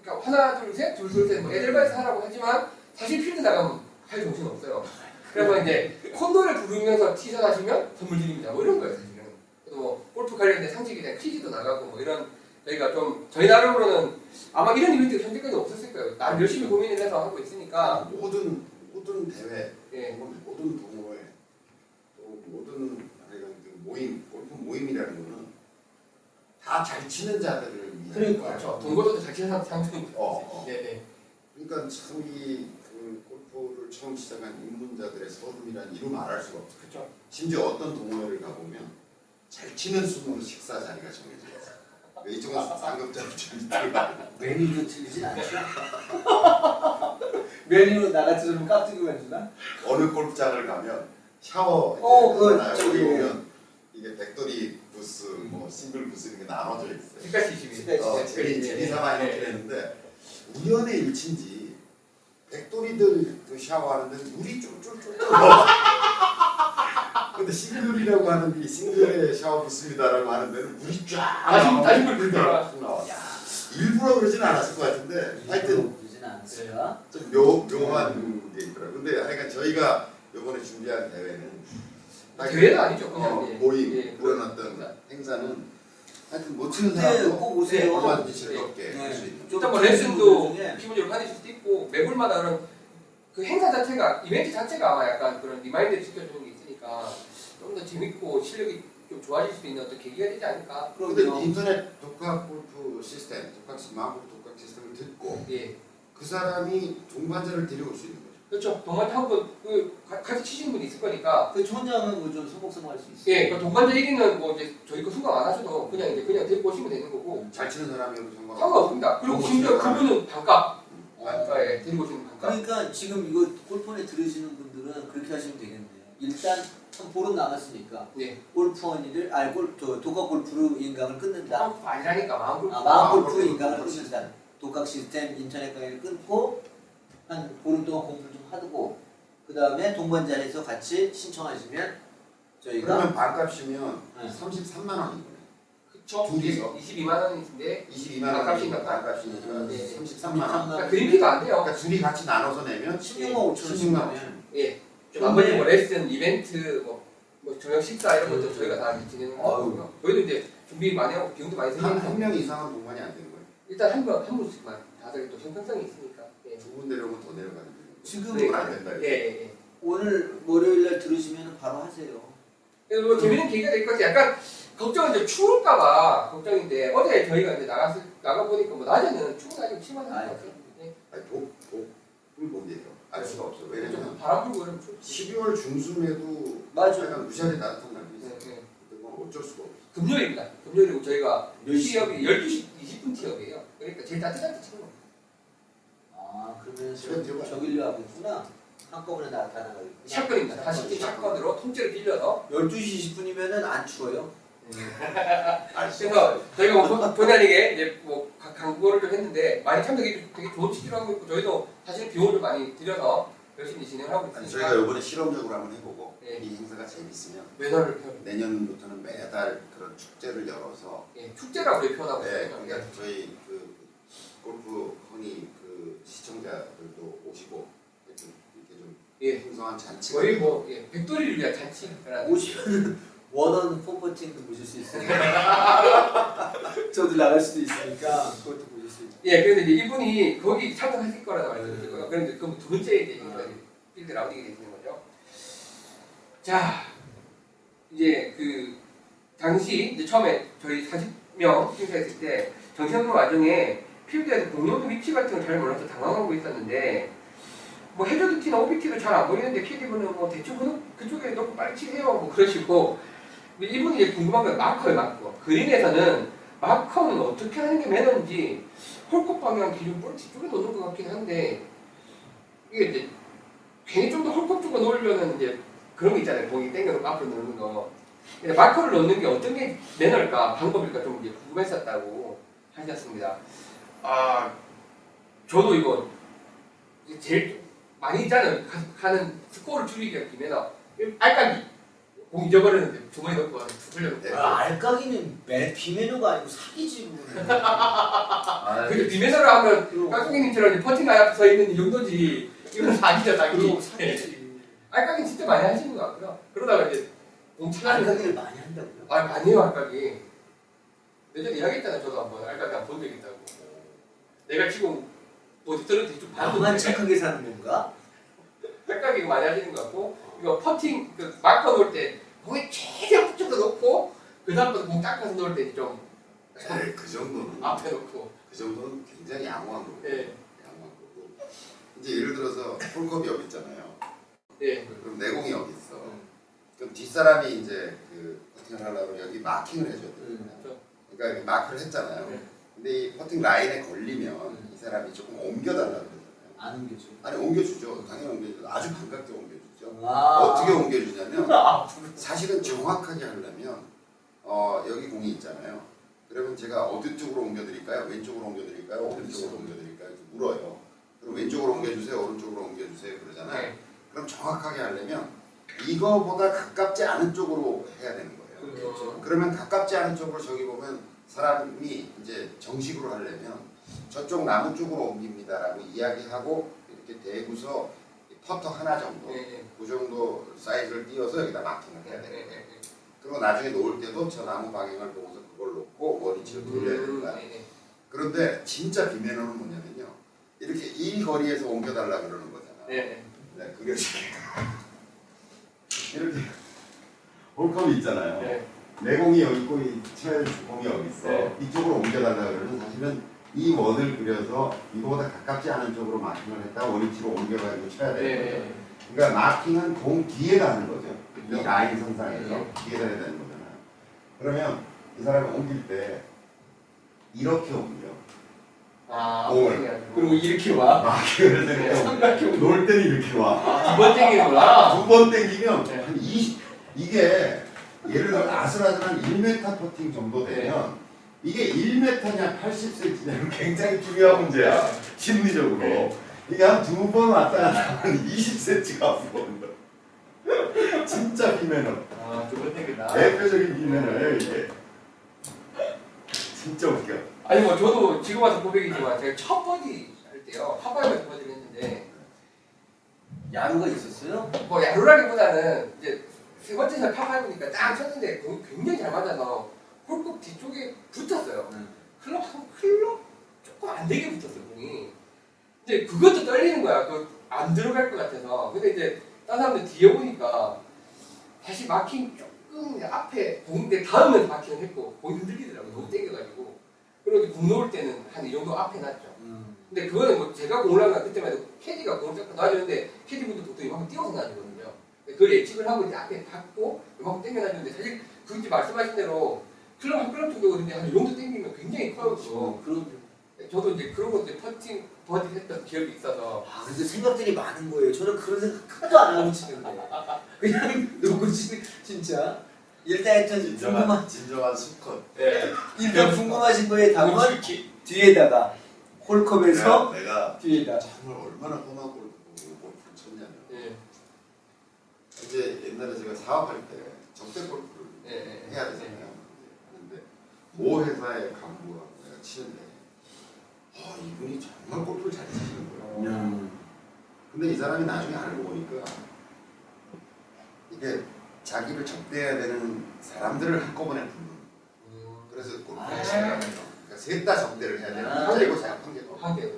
그러니까 하나 둘 셋, 둘둘 셋, 뭐 에델바이스 하라고 하지만 사실 필드 나가면 할 정신 없어요. 그래서 이제 콧노래 부르면서 티샷 하시면 선물 드립니다. 뭐 이런 거예요 사실은. 그래서 뭐 골프 관련된 상식에 대한 퀴즈도 나가고 뭐 이런 저희가 좀 저희 나름으로는 아마 이런 이벤트가 현재까지 없었을 거예요. 나름 열심히 고민을 해서 하고 있으니까 모든 모든 대회, 예. 모든 동호회, 또 모든 그 모임, 골프 모임이라는 거는 다 잘 치는 자들을 위한 그러니까. 그렇죠. 동고도 잘 치는 상승입니다. 어, 어. 네네. 그러니까 참이 그 골프를 처음 시작한 입문자들의 서름이란 이루 말할 수가 없어. 그렇죠. 심지어 어떤 동호회를 가보면 잘 치는 순으로 식사 자리가 정해져 있어. 이쪽은 상급자로 좀 들어가. 메뉴도 틀리진 않죠. 메뉴 나같이 좀 깍두기만 주나? 어느 골프장을 가면 샤워 어, 그거 있잖아요. 저기. 보면 이게 백돌이 부스, 뭐 싱글 부스 이런 게 나눠져 있어요. 색깔 시심이. 어, 네, 재미 네, 재미삼아 네. 이렇게 되는데 우연의 일치인지 백돌이들 그 샤워하는 데 물이 쫄쫄쫄쫄. 근데 싱글이라고 하는 이 싱글의 샤워 부스입니다라고 하는 데는 물이 쫙 다시 나오고 다시 물 들어가. 일부러 그러진 않았을 것 같은데 하여튼? 좀 묘, 묘한 게 있더라고요. 근데 하여간 저희가 이번에 준비한 대회는 딱 대회는 아니죠. 그냥 어, 예. 모임 예. 어떤 행사는 하여튼 못 치는 네, 사람도 꼭 오세요. 얼마든지 즐겁게 네. 할수 있는 일단 뭐좀 레슨도 기본적으로 받으실 수도 있고 매골마다 그런 그 행사 자체가 이벤트 자체가 아마 약간 그런 remind를 시켜주는 게 있으니까 좀 더 재밌고 실력이 좀 좋아질 수 있는 어떤 계기가 되지 않을까. 그럼요. 인터넷 독학 골프 시스템, 독학 마법 독학 시스템을 듣고 예. 그 사람이 동반자를 데려올 수 있는 거죠. 그렇죠. 동반자 한분 그 가- 같이 치시는 분이 있을 거니까. 그 혼자면 뭐좀 성공성할 수 있어. 예. 그 동반자 1위는 뭐 이제 저희 거 수강 안 하셔도 그냥 이제 그냥 데리고 오시면 되는 거고 잘 치는 사람이어도 상관없고 상관없습니다. 그리고 심지어. 그분은 반값. 어. 아, 예. 데리고 오시는 반값. 그러니까 지금 이거 골프원에 들으시는 분들은 그렇게 하시면 되겠네요. 일단 한 보름 남았으니까 네. 골프원이를 아니 골 독학 골프로 인강을 끊는다. 마음 아니라니까 마음 골프. 아, 마음 골프 골프, 인강을 골프 끊는다. 독학 시스템 인터넷 강의를 끊고 한 보름 동안 공부를 좀 하고 그 다음에 동반자에서 같이 신청하시면 저희가 그러면 반값이면 네. 33만 원이거든요. 그쵸. 둘이서. 22만 원인데 22만 반값이니까. 원이 반값이니까 네. 33만 원. 그러니까 그림피가 안 돼요. 그러니까 둘이 같이 나눠서 내면 16만 5천 16만 원이면 예. 좀 나머지 뭐 레슨, 이벤트, 뭐, 뭐 저녁 식사 이런 것도 저희가 다 진행을 하고요. 저희도 이제 준비 많이 하고 비용도 많이 한, 생기니까 한명 이상은 동반이 안 되는 거예요. 일단 한 번, 한 분씩만 다들 또 형평성이 있으니까. 예. 두 분 내려오면 더 내려가는 거예요. 지금 그건 안 된다. 예, 예, 예. 오늘 월요일 날 들으시면 바로 하세요. 그래서 뭐 재밌는 계기가 될 것 같아요. 약간 걱정은 이제 추울까봐 걱정인데 어제 저희가 이제 나갔을 나가 보니까 뭐 낮에는 추운 날이 않을 것 같아요. 예. 아니 독, 독을 본대요. 알 수가 없어. 좀 왜냐면 바람 불고 이러면 춥지. 12월 중순에도 맞아. 약간 무시하게 따뜻한 날이 예, 있어요. 예. 그건 어쩔 수가 없어. 금요일입니다. 금요일이고 저희가 몇 시? 티업이 12시 20분 티업이에요. 그러니까 제일 따뜻할 때 치는 겁니다. 아 그러면 시간 들어가요. 저길로 하고 있구나. 한꺼번에 나가겠구나. 샷건입니다. 40개 샷건으로 통째로 빌려서 12시 20분이면은 안 추워요? 없어. 그래서 저희가 뭐 본- 본의 아니게 이제 뭐 가- 광고를 좀 했는데 많이 참석이 되게 좋은 취지로 하고 있고 저희도 사실 비용을 좀 많이 들여서 열심히 진행을 하고 있으니까 저희가 이번에 실험적으로 한번 해보고 네. 이 행사가 재밌으면 매너를 펴 내년부터는 매달 그런 축제를 열어서 예, 축제라고 저희 표현하고 네, 있어요. 그러니까 저희 그 골프 허니 그 시청자들도 오시고 이렇게 좀 예, 풍성한 잔치가 거의 뭐 예, 백돌이를 위한 잔치라는 오시면 원원 폼버팅도 보실 수 있으니까 저도 나갈 수도 있으니까 그것도 보실 수 있고 예, 그래서 이제 이분이 거기 참석하실 거라고 말씀드리고요. 그런데 그럼 두 번째 이제 필드 라운딩이 되시는 거죠. 자, 이제 그 당시 이제 처음에 저희 40명 행사했을 때 정시학년 와중에 필드에서 공룡 위치 같은 걸 잘 몰라서 당황하고 있었는데 뭐 해저드 티나 오비티도 잘 안 보이는데 PD분은 뭐 대충 그, 그쪽에 놓고 빨리 치세요. 뭐 그러시고 이분이 궁금한 건 마커예요 마커 그린에서는 마커는 어떻게 하는 게 매너인지 홀컵 방향 기준 볼 뒤쪽에 놓는 것 같긴 한데 이게 이제 괜히 좀 더 홀컵 쪽으로 놓으려는 이제 그런 게 있잖아요. 공이 땡겨서 앞으로 넣는 거. 근데 마커를 넣는 게 어떤 게 매너일까 방법일까 좀 이제 궁금했었다고 하셨습니다. 아 저도 이거 제일 많이 있잖아요. 가- 가는 스코어를 줄이기 위한 매너. 알까기 공 잊어버렸는데 주머니 넣고 두들렸는데 아, 알까기는 매 비매너가 아니고 사기지. 아, 근데 비매너를 하면. 깍두기님처럼 퍼팅 앞에 서 있는 이 정도지. 이건 사기죠 사기. 사기지. 알까기 진짜 많이 하시는 것 같고요. 그러다가 이제 공 차가는 알까기를 많이 한다고요? 아 많이 해요 알까기. 예전에 이야기했잖아요 저도 한번 알까기 한번 본적 있다고. 내가 지금 어디 떨어지 좀 나만 봐도 착하게 사는 건가? 알까기 많이 하시는 것 같고 이거 퍼팅 그 마커 놓을 때 공이 최대한 붙여서 놓고 그 다음부터 공 닦아서 놓을 때좀 네, 그 정도는 앞에 놓고 그 정도는 굉장히 양호한 거고 예. 양호한 거고 이제 예를 들어서 홀컵이 여기 있잖아요. 예. 그럼 내공이 여기 있어. 그럼 뒷사람이 이제 그 퍼팅을 하려면 여기 마킹을 해줘야 돼요. 음. 그러니까 여기 마크를 했잖아요. 네. 근데 이 퍼팅 라인에 걸리면 이 사람이 조금 옮겨달라고 그러잖아요. 안 옮겨줘. 아니 옮겨주죠. 당연히 옮겨주죠. 아주 반갑게 옮겨주죠. 아. 어떻게 옮겨주냐면 아, 사실은 정확하게 하려면 어, 여기 공이 있잖아요. 그러면 제가 어디 쪽으로 옮겨드릴까요? 왼쪽으로 옮겨드릴까요? 오른쪽으로 옮겨드릴까요? 이렇게 물어요. 그럼 왼쪽으로 옮겨주세요. 오른쪽으로 옮겨주세요. 그러잖아요. 네. 그럼 정확하게 하려면 이거보다 가깝지 않은 쪽으로 해야 되는 거예요. 그렇죠. 그러면 가깝지 않은 쪽으로 저기 보면 사람이 이제 정식으로 하려면 저쪽 나무 쪽으로 옮깁니다라고 이야기하고 이렇게 대고서 퍼터 하나 정도 예. 그 정도 사이즈를 띄워서 여기다 마킹을 예. 해야 거예요. 예. 그리고 나중에 놓을 때도 저 나무 방향을 보고서 그걸 놓고 원위치를 돌려야 되는 거야. 예. 그런데 진짜 비매너는 뭐냐면요. 이렇게 이 거리에서 옮겨달라 그러는 거잖아. 예. 네, 그게 이렇게 홀컵이 있잖아요. 예. 내공이 여기 있고 이 쳐야 될 공이 여기 있어. 네. 이쪽으로 옮겨달라 그러면 사실은 이 원을 그려서 이거보다 가깝지 않은 쪽으로 마킹을 했다가 원위치로 옮겨가지고 쳐야 되는 거죠. 예. 그러니까 마킹은 공 뒤에다 하는 거죠. 이 그죠. 라인 선상에서 네. 뒤에다 해야 되는 거잖아요. 그러면 이 사람이 옮길 때 이렇게 옮겨. 아, 공을. 그리고 이렇게 와. 마킹을 네. 해서 이렇게 옮겨. 놀 때는 이렇게 와. 두 번 땡기는구나. 두 번 땡기면 네. 한 20, 이게 예를 들어 아슬아슬한 1m 퍼팅 정도 되면 이게 1m냐 80cm냐는 굉장히 중요한 문제야. 심리적으로. 네. 이게 한 두 번 왔다 갔다 하면 20cm가 앞으로 온다. 진짜 비매너. 아, 두번 땡긴다. 대표적인 비매너예요 이게. 진짜 웃겨. 아니 뭐 저도 지금 와서 고백이지만 제가 첫 버디 할 때요 하바이에서 버디를 했는데 야루가 있었어요? 뭐 야루라기보다는 이제 세 번째 파5니까 딱 쳤는데 공이 굉장히 잘 맞아서 홀컵 뒤쪽에 붙었어요. 응. 클럽 한 클럽 조금 안 되게 붙었어요 공이. 근데 그것도 떨리는 거야. 그안 들어갈 것 같아서. 근데 이제 다른 사람들 뒤에 보니까 다시 마킹 조금 앞에 공인데 다음에 마킹을 했고 공이 흔들리더라고 너무 땡겨가지고. 그리고 이제 공 놓을 때는 한 이 정도 앞에 놨죠. 음. 근데 그거는 뭐 제가 공을 하면 그때만 해도 캐디가 공을 잡고 놔주는데 캐디분도 보통 이만큼 띄워서 놔주거든요. 그걸 예측을 하고 이제 앞에 받고 이만큼 당겨 놔주는데 사실 그 이제 말씀하신 대로 클럽 한 클럽 정도거든요. 한이 정도 당기면 굉장히 커요. 어, 그럼. 저도 이제 그런 것들 퍼팅 버디 했던 기억이 있어서 아, 근데 생각들이 많은 거예요. 저는 그런 생각 하나도 안 하고 치는데. 그냥 놓고 치는, 진짜. 일단 일단 궁금한, 진정한 수컷. 네. 일단 궁금하신 거에 답은 뒤에다가 홀컵에서 내가 뒤에다. 정말 얼마나 험한 골프 골프를 쳤냐면 예. 이제 옛날에 제가 사업할 때 적대 골프를 예, 예, 해야 되잖아요. 모 회사의 간부가 내가 치는데 아 이분이 정말 골프를 잘 치시는 거예요. 음. 근데 이 사람이 나중에 알고 보니까 이게 자기를 적대해야 되는 사람들을 한꺼번에 붙는 음. 그래서 골프를 아. 치는 거예요. 그러니까 셋다 적대를 해야 되는 아. 판계고 제가 판계고 한 개.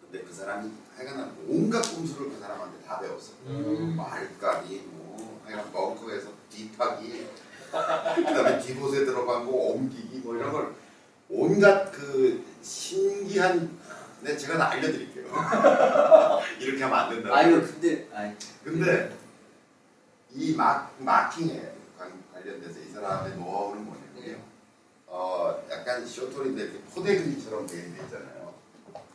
근데 그 사람이 하여간 온갖 꼼수를 그 사람한테 다 배웠어. 음. 뭐 알까기 뭐 하여간 벙커에서 뒤파기 그다음에 뒤곳에 들어가고 옮기기 뭐 이런 걸 온갖 그 신기한 네 제가 다 알려드릴게요. 이렇게 하면 안 된다. 아이고, 근데, 아이. 근데 이 마, 마킹에 관- 관련돼서 이 사람의 노하우는 뭐냐면요. 어, 어 약간 쇼토리인데 이렇게 포대 그린처럼 되어 있는 데 있잖아요.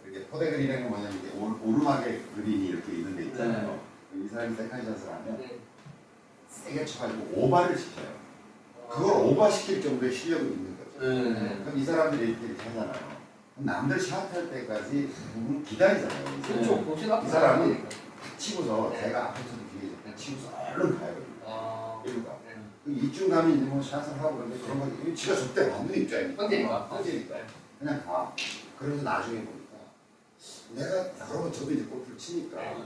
이렇게 포대 그린이라는 게 뭐냐면 이게 올- 오르막에 그린이 이렇게 있는 데 있잖아요. 이 사람이 세컨샷을 하면 네. 세게 쳐가지고 오바를 시켜요. 그걸 오바시킬 정도의 실력이 있는 거죠. 네. 그럼 이 사람들이 이렇게, 하잖아요. 남들 샷할 때까지 부분 기다리잖아요. 그렇죠. 보신 앞에 이 사람은 나가니까. 치고서 네. 제가 앞에서도 뒤에 그냥 치고서 얼른 가요. 아. 이러니까 네. 그 이쯤 가면 이제 뭐 샷을 하고 그러는데 그런 거 지가 절대 만드는 입장이니까 황제니까. 황제니까 그냥 가 그러면서 나중에 보니까 내가 여러 번 저도 이제 골프를 치니까 네.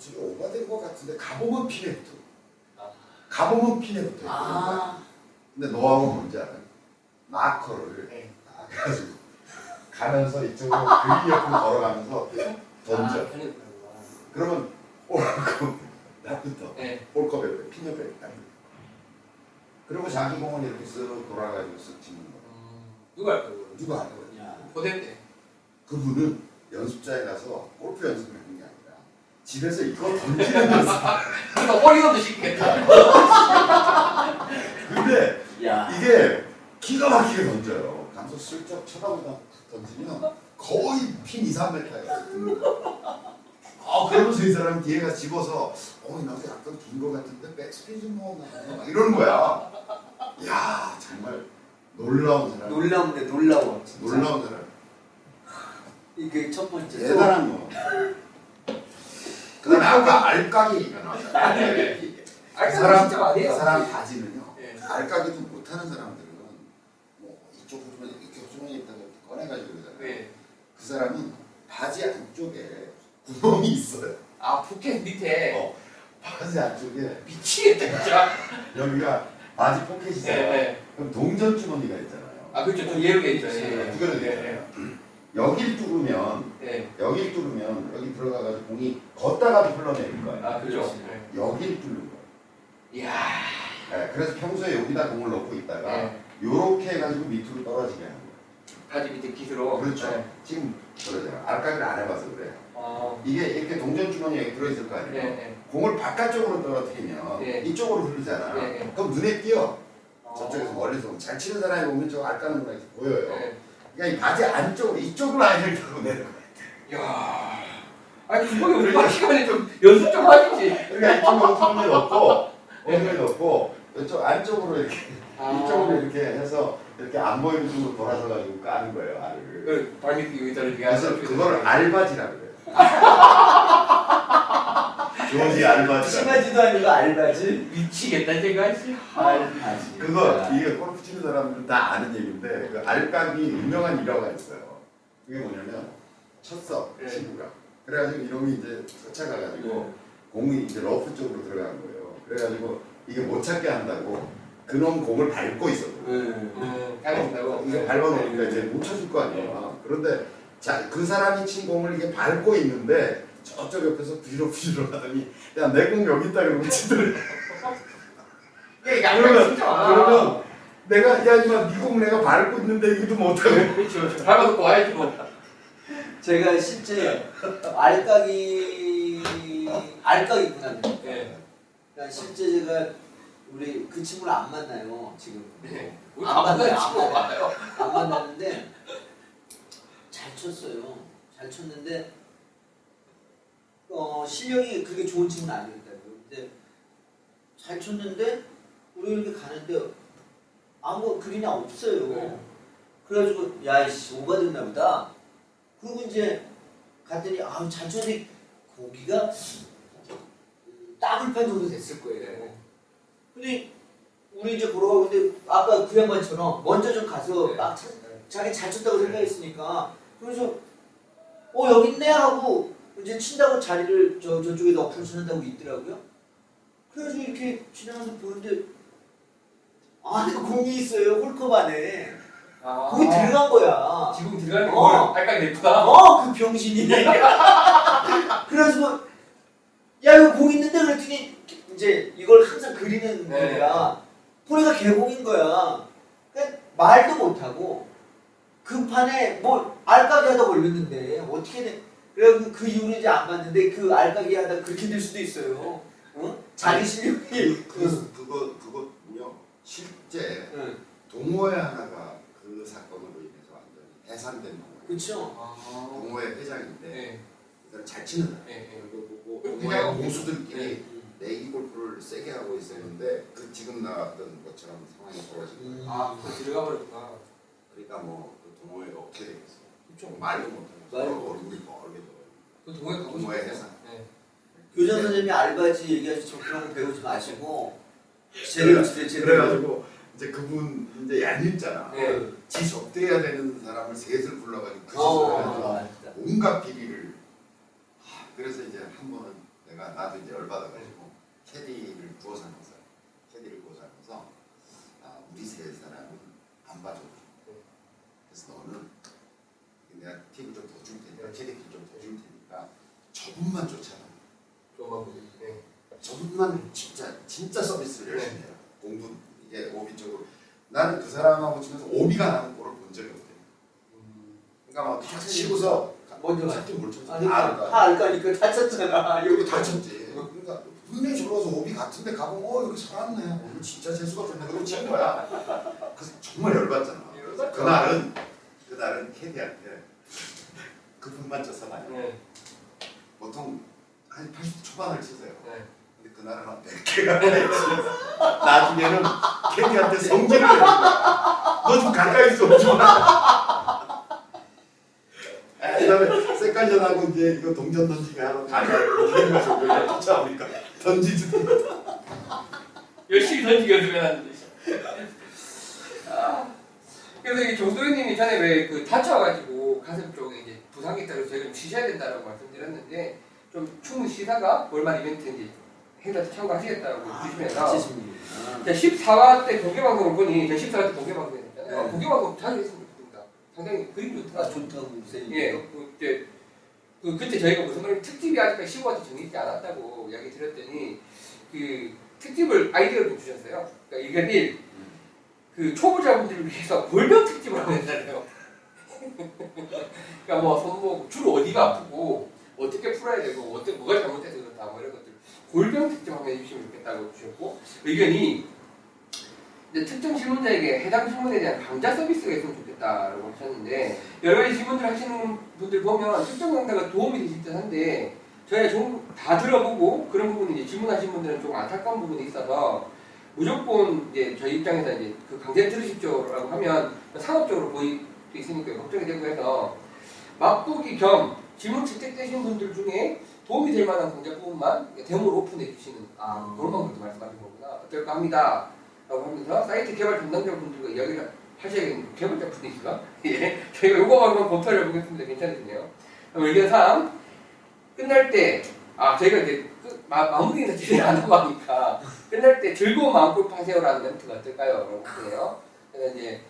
저기 오바된 것 같은데 가보면 핀에 붙어 아. 가보면 핀에 붙어 아. 근데 너하고 뭔지 알아요? 마커를 네. 딱 해가지고 가면서 이쪽으로 그린 옆으로 걸어가면서 던져 아. 그러면 홀컵 나부터 네. 홀컵에 핀 옆에 딱 그리고 자기 공을 이렇게 쓱 돌아가지고 쓱 치는 거 음, 누가 할까요? 그거? 누가 하는 거예요? 야. 고대 때. 그분은 연습자에 가서 골프 연습을 집에서 이거 던지는 연습 그래서 홀리건도 시키겠다. 근데 야. 이게 기가 막히게 던져요 감소 슬쩍 쳐다보다 던지면 거의 핀 2, 3m예요 아 그러면서 이 사람 뒤에 가 집어서 어 나도 약간 긴 거 같은데 백스핀 좀 넣었나 막 이러는 거야 야 정말 놀라운 사람 놀라운데 놀라워. 진짜. 놀라운 사람 이게 첫 번째. 대단한 거 그다음에 아까 알까기가 나왔잖아요 네. 아, 사람. 사람 바지는요 네. 알까기도 못하는 사람들은 뭐 이쪽 호주머니 이렇게 호주머니 있다가 이렇게 꺼내가지고 그러잖아요 네. 그 사람은 바지 안쪽에 구멍이 있어요 아, 포켓 밑에 어. 바지 안쪽에 미치겠다, 진짜. 여기가 바지 포켓이잖아요 네, 네. 그럼 동전 주머니가 있잖아요 아, 그렇죠. 또 예로 돼 있죠. 두 예. 개로 네, 여길 뚫으면 네. 여길 뚫으면 여기 들어가가지고 공이 걷다가도 흘러내릴 거예요 아, 그죠. 네. 여길 뚫는 거예요 이야. 네, 그래서 평소에 여기다 공을 넣고 있다가 네. 요렇게 해가지고 밑으로 떨어지게 하는 거예요 바지 밑에 기스로. 그렇죠. 네. 지금 그러잖아. 알까기를 안 해봐서 그래. 아, 이게 이렇게 동전 주머니에 들어있을 거 네, 아니에요. 네. 공을 바깥쪽으로 떨어뜨리면 네. 이쪽으로 흐르잖아. 네, 네. 그럼 눈에 띄어. 아. 저쪽에서 멀리서 보면 잘 치는 사람이 보면 저 알까는 이렇게 보여요. 네. 그러니까 이 바지 안쪽으로 이쪽으로 아이를 들고 내려. 이야. 아니, 그거에 얼마나 시간이 좀 연습 좀 하시지. 그러니까 이쪽으로 손을 넣고 손을 넣고 이쪽 안쪽으로 이렇게 아. 이쪽으로 이렇게 해서 이렇게 안 보이는 쪽으로 돌아서 가지고 까는 거예요 알을. 그 발밑 의자를 이렇게 그래서 그걸 알바지라고 그래요. 조지 알바지. 심하지도 아니고 알바지. 미치겠다, 제가. 알바지. 그거 이게 골프 치는 사람들은 다 아는 얘기인데 그 알까기 유명한 일화가 있어요. 그게 뭐냐면 쳤어 네. 친구가. 그래가지고 이놈이 이제 쫓아가가지고 공이 이제 러프 쪽으로 들어간 거예요. 그래가지고 이게 못 찾게 한다고 그놈 공을 밟고 있었거든. 응. 음, 닮았다고. 이게 밟아놓으니까 이제 못 쳐줄 거 아니에요. 그런데 자, 그 사람이 친 공을 이게 밟고 있는데 저쪽 옆에서 부지럭부지럭 하더니 야 내 공 여기 있다 그러고 치더래. 양면 그러면 진짜 많아. 그러면 내가 야 이마 네공 내가 밟고 있는데 이것도 못하고 그렇죠, 그렇죠. 밟아놓고 와야지 뭐. 제가 실제 알까기 알까기구나. 네. 그러니까 실제 제가 우리 그 친구를 안 만나요 지금. 네. 우리 안다 만나요, 안 친구 만나요. 안 만났는데 잘 쳤어요. 잘 쳤는데 어, 실력이 그렇게 좋은 친구는 아니었다고요. 근데 잘 쳤는데 우리 이렇게 가는데 아무 그린이 없어요. 네. 그래가지고 야이씨 오바됐나 보다. 그리고 이제 갔더니 아우 잘 쳤는데 고기가 더블판 정도 됐을 거예요. 네. 근데 우리 이제 걸어가고 있는데 아까 그 양반처럼 먼저 좀 가서 네. 막 차- 자기 잘 쳤다고 생각했으니까 그래서 어 여기 있네 하고 이제 친다고 자리를 저 저쪽에다 어플 쳐는다고 있더라고요. 그래가지고 이렇게 지나가서 보는데 안에 공이 있어요 홀컵 안에 아. 거기 들어간 거야. 지금 들어가는 게 어. 뭘? 약간 예쁘다. 어 그 병신이. 그래가지고 야 이거 공 있는데 그랬더니 이제 이걸 항상 그리는 네. 분이라 보니까 개공인 거야. 그러니까 말도 못하고 그 판에 뭐 알까기 하다 걸렸는데 어떻게 돼? 그래서 그 이후로 이제 안 봤는데 그 알까기 하다 그렇게 될 수도 있어요. 어? 자기 실력이. 그, 그, 그거 그거요 실제 응. 동호회 하나가 해산된 동호회. 그렇죠. 아. 동호회 회장인데 네. 일단 잘 치는 사람. 네. 네. 뭐 그냥 동호회 고수들끼리 네. 내기 골프를 세게 하고 있었는데 그 지금 나왔던 것처럼 상황이 벌어지고 음. 아, 그 들어가 버렸구나. 그러니까 뭐 그 동호회가 어떻게 되겠어? 그렇죠. 말도 못하면서 말도 얼굴이 빨개져. 그 동호회 가고 동호회. 해산. 네. 교장 선생님이 알바지 얘기하시죠. 그런 거 배우지 마시고 제대로 제대로 제대로. 그래가지고 이제 그분 이제 얄밉잖아. 네. 지 접대해야 되는 사람을 셋을 불러가지고 그 짓을 어, 해가지고 맞다. 온갖 비리를 하, 그래서 이제 한 번은 내가 나도 이제 열받아가지고 캐디를 구워서 하면서 캐디를 구워서 하면서 아, 우리 세 사람은 안 봐줘 그래서 너는 내가 팁을 좀 더줄 테니까 캐디 팁좀 더줄 테니까 저분만 쫓아가 좀만 보세요. 네. 저분만 진짜 진짜 서비스를 열심히 해라 공부 이게 오비 쪽으로 나는 그 사람하고 치면서 오비가 나는 골을 본 적이 없대 음. 그러니까 막 탁 치고서 먼저 찾지 못 쳤어 아니 다다 알까니까 다쳤잖아. 여기 다쳤지. 그러니까 분명히 저러서 오비 같은데 가보면 어 여기 살았네. 오늘 진짜 재수가 좋네. 그러고 친 거야. 그래서 정말 열받잖아. 그날은 그날은 캐디한테 그분만 많이. 네. 보통 한 80 초반을 치세요. 네. 근데 그날은 한 100개가 됐지. 나중에는 캐디한테 성질을 내는 거야. 너좀 가까이 좀 좀. 아, 그다음에 세컨전하고 이제 이거 동전 던지기 하러 가가지고 게임에서 그냥 쫓아오니까 던지지도 못해. 열심히 던지기 연습해 놨는데. 아. 그래서 이 정도현님이 전에 왜 그 다쳐가지고 가슴 쪽에 이제 부상이 있다고 저희가 좀 쉬셔야 된다고 말씀드렸는데 좀 충분히 쉬다가 월말 이벤트 이제 행사 참가하시겠다고 다치십니다. 제 14화 때 공개방송을 보니 제 14화 때 공개방송 했잖아요. 네. 공개방송 자주 했으면 좋겠습니다. 상당히 그림 아 좋더라고요. 좋다고. 예, 그 이제 그 그때 저희가 무슨 말이면 특집이 아직까지 15화도 정해지지 않았다고 이야기 드렸더니 그 특집을 아이디어를 좀 주셨어요. 그러니까 이게 일, 그 초보자분들을 위해서 골병 특집을 하면 된다네요. 그러니까 뭐 손목 주로 어디가 아프고 어떻게 풀어야 되고 어떻게 뭐가 잘못돼서 그렇다 뭐 이런 것들 골병 한번 해주시면 좋겠다고 주셨고 의견이 이제 특정 질문자에게 해당 질문에 대한 강좌 서비스가 있으면 좋겠다라고 하셨는데 여러 가지 질문들 하시는 분들 보면 특정 강좌가 도움이 되실 듯한데 저희가 좀다 들어보고 그런 부분이 이제 질문하신 분들은 좀 안타까운 부분이 있어서 무조건 이제 저희 입장에서 이제 그 강좌 들으십시오라고 하면 상업적으로 보 일수 있으니까 걱정이 되고 해서 맛보기 겸 질문 채택되신 분들 중에 도움이 될 만한 강좌 부분만 데모로 오픈해 주시는 아 그런 방법도 말씀하신 거구나. 어떨까 합니다. 라고 하면서 사이트 개발 담당자분들과 이야기를 하셔야겠네요. 개발자 분이시가? 예. 저희가 요거 한번 검토를 해보겠습니다. 괜찮으시네요? 그럼 의견상 끝날 때 아 저희가 이제 끝, 마, 마무리 인사 진행 안 하고 하니까 끝날 때 즐거운 마음골프 하세요라는 멘트가 어떨까요? 라고 하네요. 그래서 이제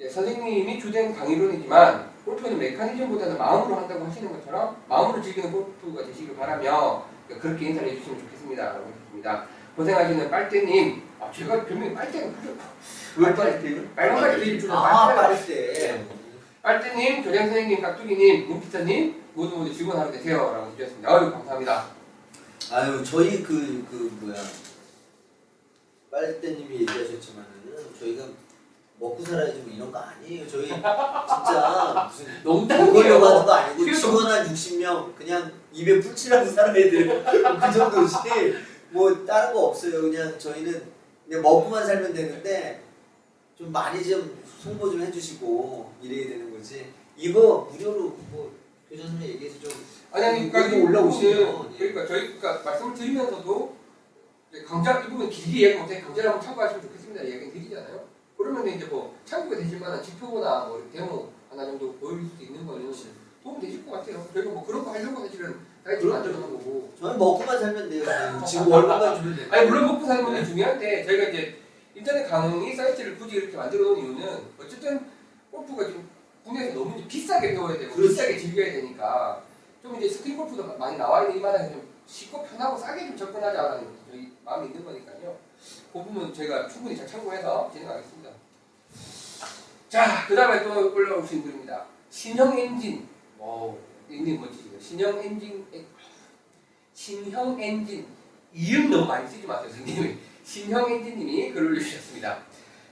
예, 선생님이 주된 강의론이지만 골프는 메커니즘보다는 마음으로 한다고 하시는 것처럼 마음으로 즐기는 골프가 되시길 바라며 그렇게 인사를 해주시면 좋겠습니다. 라고 하셨습니다. 고생하시는 빨대님, 아, 제가 별명이 빨대가? 왜 빨대? 빨간 바지 드릴 줄은 아 빨대가 빨대. 빨대님, 교장 선생님, 깍두기님, 문피터님 모두 모두 즐거운 하루 되세요. 라고 주셨습니다. 아유, 감사합니다. 아유 저희 그 그 뭐야 빨대님이 얘기하셨지만은 저희가 먹고 살아야지 뭐 이런 거 아니에요. 저희 진짜 무슨 농담이에요. 먹으려고 하는 거 아니고 그래서- 직원 한 60명 그냥 입에 풀칠하고 살아야 돼요. 그 정도지 뭐 다른 거 없어요. 그냥 저희는 그냥 먹고만 살면 되는데 좀 많이 좀 홍보 좀 해주시고 이래야 되는 거지. 이거 무료로 뭐 교장 선생님 얘기해서 좀 아니, 아니, 그러니까 이거 올라오시면 그러니까 저희, 그러니까 말씀을 드리면서도 강좌, 이 부분 길게 이야기 못해 한번 참고하시면 좋겠습니다. 이야기 드리잖아요. 그러면 이제 뭐 참고가 되실 만한 지표보다 뭐 데모 하나 정도 보여줄 수 있는 거는 도움 되실 것 같아요. 저희가 뭐 그런 거 하려고 사실은 사이트 그렇죠. 만들어 놓은 거고. 저는 먹고만 살면 돼요. 지금 월급만 주면 돼요. 아니 물론 먹고 사는 건 중요한데 저희가 이제 인터넷 강의 사이트를 굳이 이렇게 만들어 놓은 이유는 어쨌든 골프가 지금 국내에서 너무 비싸게 배워야 되고 그렇지. 비싸게 즐겨야 되니까 좀 이제 스크린 골프도 많이 나와 있는 이 마당에 좀 쉽고 편하고 싸게 좀 접근하자라는 저희 마음이 있는 거니까요. 그 부분 저희가 충분히 잘 참고해서 진행하겠습니다. 자, 그 다음에 또 올라오신 분입니다. 신형 엔진. 오, 닉네임 멋지시네요. 신형 엔진, 에, 신형 엔진. 이름 너무 많이 쓰지 마세요, 선생님이. 신형 엔진님이 글을 올려주셨습니다.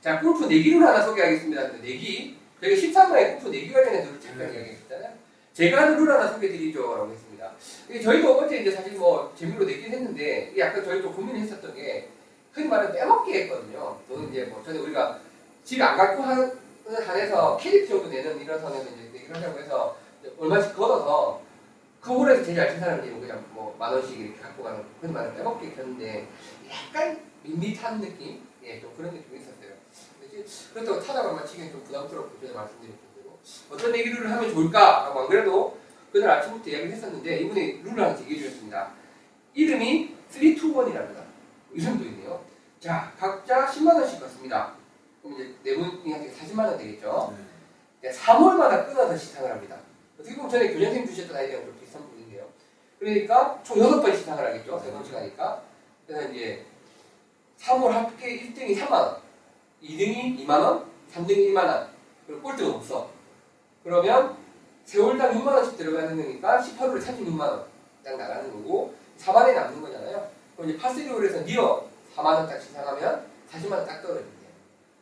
자, 골프 내기를 하나 소개하겠습니다. 내기. 저희가 13만의 쿠폰 내기 관련해서 잠깐 이야기했잖아요. 제가 룰 하나 소개드리죠 라고 했습니다. 이게 저희도 어제 이제 사실 뭐 재미로 내긴 했는데 약간 저희도 고민했었던 게 흔히 말하는 빼먹기 했거든요. 저는 이제 뭐 저는 우리가 집에 안 갖고 하는 한에서 캐릭터 정도 내는 이런 선에서 이제 하자고 해서 얼마씩 걷어서 그 홀에서 제일 잘친 사람이 뭐 그냥 뭐 만 원씩 이렇게 갖고 가는 흔히 말하는 빼먹기 했는데 약간 밋밋한 느낌? 예, 좀 그런 느낌이 있었어요. 그렇다고 타다가 맞히기엔 좀 부담스럽고 전에 말씀드렸던 대로 어떤 얘기를 하면 좋을까라고 안 그래도 그날 아침부터 이야기를 했었는데 이분이 룰을 하나 얘기해 주셨습니다. 이름이 321이랍니다. 이름도 있네요. 자, 각자 10만 원씩 걷습니다. 그럼 이제 네 분한테 40만 원 되겠죠. 네, 3월마다 끊어서 시상을 합니다. 어떻게 보면 전에 교장선생님 주셨던 아이디어랑 좀 비슷한 부분인데요. 그러니까 총 6번 시상을 하겠죠. 세 번씩 하니까. 그래서 이제 3월 합계 1등이 3만 원, 2등이 2만 원, 3등이 1만 원, 그리고 꼴등 없어. 그러면 세월당 6만 원씩 들어가는 거니까 18월에 36만 원 딱 나가는 거고 4만에 남는 거잖아요. 그럼 이제 파스리홀에서 니어 4만 원딱 시상하면 40만 원 딱 떨어집니다.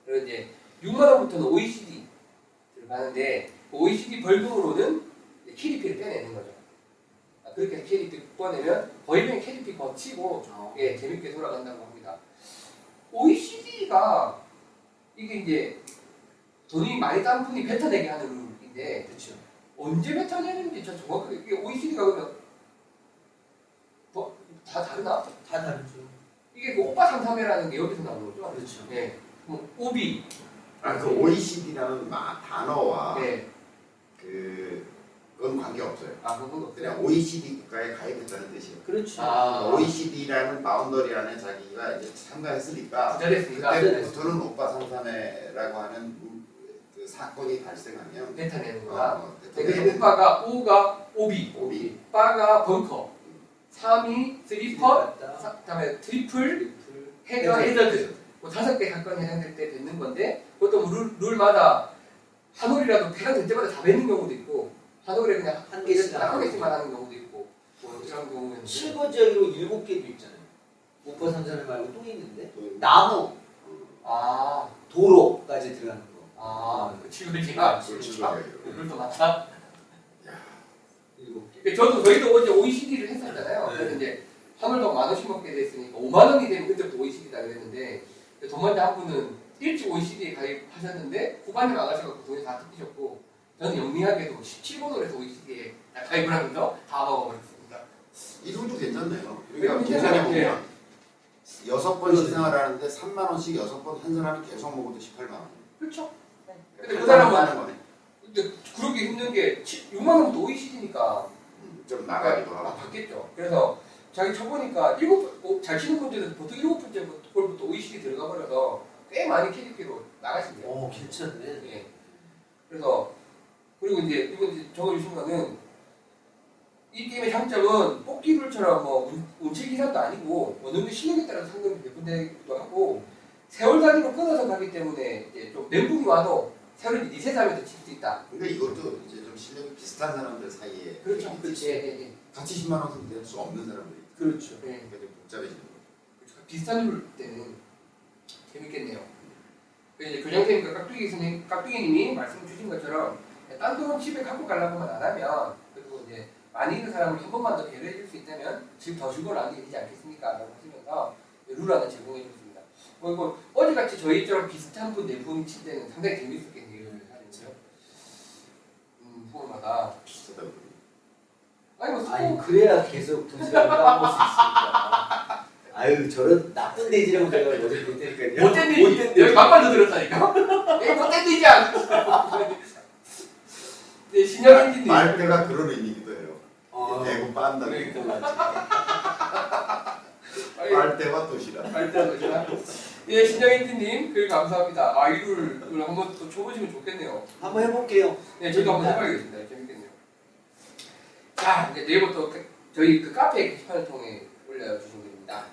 그리고 이제 6만 원부터는 OECD 들어가는데 그 OECD 벌금으로는 KDP를 빼내는 거죠. 아, 그렇게 KDP 뽑아내면 거의 KDP 거치고 어. 예, 재밌게 돌아간다고 합니다. OECD가 이게 이제 돈이 많이 딴 분이 뱉어내게 하는 룰인데 그렇죠. 언제 뱉어내는지 저 정확하게 이게 OECD가 그러면 뭐, 다 다르나? 다 다르죠. 이게 그 오빠 삼삼해라는 게 여기서 나오는 거죠? 그렇죠. 예. 뭐 오비, 아, 그 OECD라는 단어와 예. 그 그건 관계 없어요. 아거 없어요. 그냥 OECD 국가에 가입했다는 뜻이에요. 그렇죠. 아. OECD라는 boundary 안에 자기가 이제 참가했으니까 잘했습니다. 그때부터는 오빠 삼삼해라고 하는 그 사건이 발생하면 뱉어내는 거야. 어, 그래서 오빠가 오가 오비, 오비 빠가 벙커, 3이 스리퍼, 갔다. 그다음에 트리플. 헤더, 헤더드 뭐 다섯 개 사건이 해당될 때 뱉는 건데 그것도 룰, 룰마다 한 홀이라도 해당될 때마다 다 뱉는 경우도 있고 한 홀에 그냥 한 개씩 한 개씩만 하는 경우도 있고 뭐 이런 경우는 실거지역으로 일곱 개도 있잖아요. 오퍼 삼선을 말고 또 있는데 또 나무, 아, 도로까지 들어가는 거. 아, 그 친구들이가 그렇죠. 룰도 많다. 일곱 저도 저희도 어제 OECD를 했었잖아요. 네. 그래서 이제 하물도 만 원씩 먹게 됐으니까 5만 원이 되면 그때부터 OECD다 그랬는데 도만자 한 분은 일찍 OECD에 가입하셨는데 후반에 나가셔서 돈이 다 뜯기셨고 저는 영리하게도 17번으로 해서 OECD에 가입을 하면서 다 먹어버렸습니다. 이 룰도 괜찮네요. 네, 그러니까. 계산해 보면 여섯 번 시상을 하는데 3만 원씩 여섯 번 한 사람이 계속 먹어도 18만 원. 그렇죠. 근데 한그 사람은- 하는 거네. 근데 그러기 힘든 게 6만 원부터 OECD니까 음, 좀 나가기도 아, 하고. 받겠죠. 그래서 자기 쳐보니까 일곱 어, 잘 치는 분들은 보통 일곱 번째 골부터 OECD 들어가 버려서 꽤 많이 KDP로 나가신대요. 오 괜찮네. 예. 그래서 그리고 이제 이번 이제 적어주신 거는 이 게임의 장점은 뽑기룰처럼 뭐 운- 운치 기산도 아니고 어느 정도 실력에 따라서 상금이 배분되기도 하고 세월 단위로 끊어서 가기 때문에 이제 좀 멘붕이 와도 세월이 리셋하면서 칠수 있다. 근데 이것도 이제 좀 실력이 비슷한 사람들 사이에 그렇죠. 그렇지. 예, 예, 예. 같이 10만 원 쓰면 될수 없는 사람들이. 그렇죠. 예. 그러니까 좀 복잡해지는 거죠. 그렇죠. 비슷한 룰 때는 재밌겠네요. 그래서 이제 교장선생님과 깍두기 선생님, 깍두기님이 말씀 주신 것처럼 딴 돈은 집에 갖고 가려고만 안 하면 그리고 이제 많이 있는 사람을 한 번만 더 배려해 줄 수 있다면 집 더 즐거워 하게 되지 않겠습니까? 라고 하시면서 룰 하나 제공해 줬습니다. 뭐 이거 어제같이 저희처럼 비슷한 분 네 분이 칠 때는 상당히 재밌었겠네요. 보니. 아니 뭐 아니 그래야 계속 두 시간을 까먹을 수 있으니까. 아유 저런 나쁜 돼지라고 제가 어제 못했니까요. 못된 돼지 여기 막말로 들었다니까 여기 못된 돼지야 네 신영현님 말대가 그런 의미기도 해요. 어, 대구 빤다. 그러니까. 빨대와 도시락. 말대로 예 신영현님 글 감사합니다 아 이를 한번 또 줘보시면 좋겠네요 한번 해볼게요. 네 저도 한번 해봐야겠습니다 재밌겠네요 자 이제 내일부터 그- 저희 그 카페 게시판을 통해 올려주신 분입니다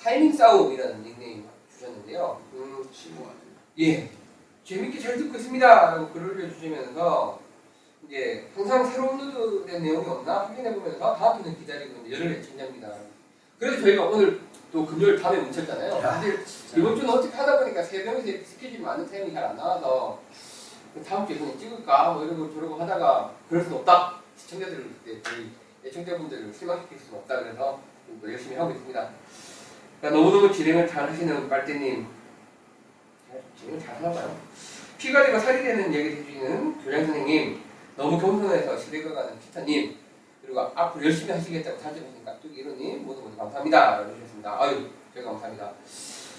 타이밍 싸움이라는 닉네임 주셨는데요 음, 심오하네. 예, 재밌게 잘 듣고 있습니다. 라고 글을 올려주시면서 이제 항상 새로운 누드의 내용이 없나 확인해보면서 다음 편을 기다리고 있는 열혈 애청자입니다. 그래서 저희가 오늘 또 금요일 밤에 뭉쳤잖아요. 사실 이번 주는 어떻게 하다 보니까 이렇게 스케줄이 많은 타임이 잘 안 나와서 그 다음 주에 그냥 찍을까 뭐 이러고 저러고 하다가 그럴 순 없다. 시청자들을 네, 저희 애청자분들을 실망시킬 수는 없다 그래서 또 열심히 하고 있습니다. 그러니까 너무너무 진행을 잘 하시는 빨대님 잘- 진행을 잘 하나 봐요. 피가 되고 살이 되는 얘기를 해주시는 교장 선생님 너무 겸손해서 시대가 가는 피터님 그리고 앞으로 열심히 하시겠다고 다짐하신 깍두기 1호님 모두 모두 감사합니다 해주셨습니다. 아유 제가 감사합니다.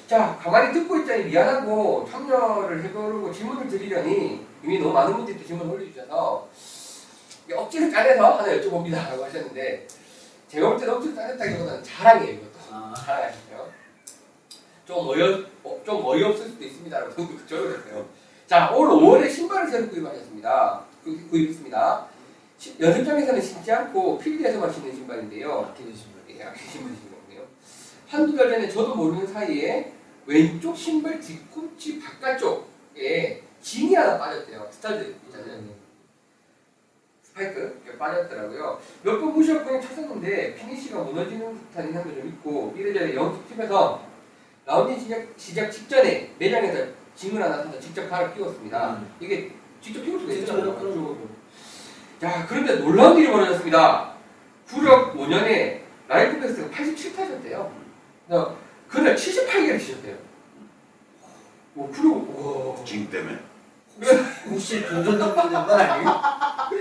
자 가만히 듣고 있자니 미안하고 참여를 해보려고 질문을 드리려니 이미 너무 많은 분들이 또 질문을 올려주셔서 억지로 짜내서 하나 여쭤봅니다. 라고 하셨는데 제가 볼 때는 억지로 짜냈다기보다는 자랑이에요 이것도. 아, 자랑하시죠. 좀 어이, 어, 좀 어이없을 수도 있습니다 라고 저도 그쪽으로 했어요. 자 올 5월에 신발을 새로 구입하셨습니다. 구- 구입했습니다. 시- 연습장에서는 신지 않고 필드에서만 신는 신발인데요. 아끼는 신발. 예, 아끼신 분이신 거군요. 한두 달 전에 저도 모르는 사이에 왼쪽 신발 뒤꿈치 바깥쪽에 진이 하나 빠졌대요. 스타드 있잖아요. 스파이크 이렇게 빠졌더라고요. 몇 번 무시하고 그냥 쳤었는데 피니시가 무너지는 듯한 경향도 좀 있고 이래저래 영특팀에서 라운딩 시작, 시작 직전에 매장에서 징을 하나 사서 직접 갈아 끼웠습니다. 음. 이게 직접 끼울 수가 있잖아요. 자, 그런데 놀라운 일이 벌어졌습니다. 구력 5년에 life best가 87타셨대요. 그날 78개를 치셨대요. 오, 구력, 와. 징 때문에. 혹시 동전 던지는 건 아니에요?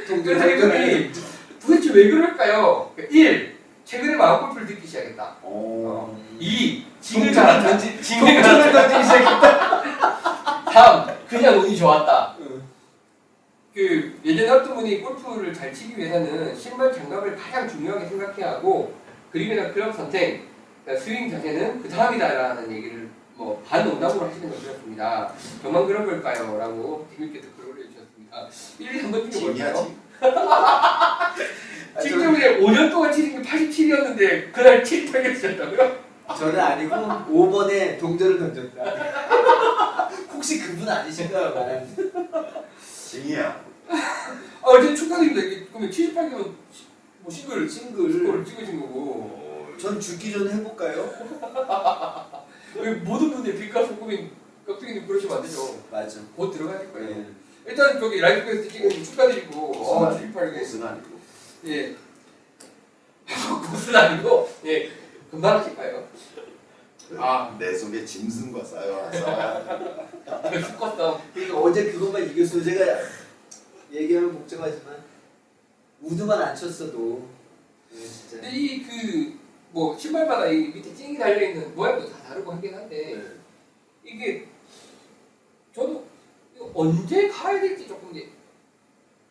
동전 이분이 도대체 왜 그럴까요? 1. 최근에 마음골프를 듣기 시작했다. 어. 2. 징을 잘한다. 던지 징을 잘한다. 던지기 시작했다. 3. 그냥 운이 좋았다. 응. 그 예전에 어떤 분이 골프를 잘 치기 위해서는 신발 장갑을 가장 중요하게 생각해야 하고 그림이나 클럽 선택, 그러니까 스윙 자세는 그 다음이다라는 얘기를 뭐 반농담으로 하시는 걸 들었습니다. 정말 그런 걸까요? 라고 재밌게 댓글 올려주셨습니다. 1, 2, 3번 중에 징이야 뭘까요? 징. 지금 때문에 5년 동안 치신 게 87이었는데 그날 7타게 치셨다고요? 저는 아니고 5번에 동전을 던졌다. 혹시 그분 아니신가요? 말하는. 징이야. 아, 어제 축하드립니다. 이게 그러면 78개면 뭐 싱글, 싱글. 스코어를 찍으신 거고. 어, 전 죽기 전에 해볼까요? 왜 모든 분들이 빛과 소금인 깍두기님 그러시면 안 되죠. 맞아. 곧 들어가실 거예요. 네. 일단 저기 베스트 찍은 축하드리고 어, 78개 고스는 아니고. 예 고스는 아니고 예 금방 하실 거예요. 아. 내 속에 짐승과 싸워야 그 스쿼트 그러니까 어제 그것만 이겼어. 제가 얘기하면 복잡하지만 우드만 안 쳤어도 네, 진짜. 근데 이그 뭐 신발마다 이 밑에 찡이 달려 있는 모양도 다 다르고 하긴 한데 네. 이게 저도 언제 갈아야 될지 조금 이제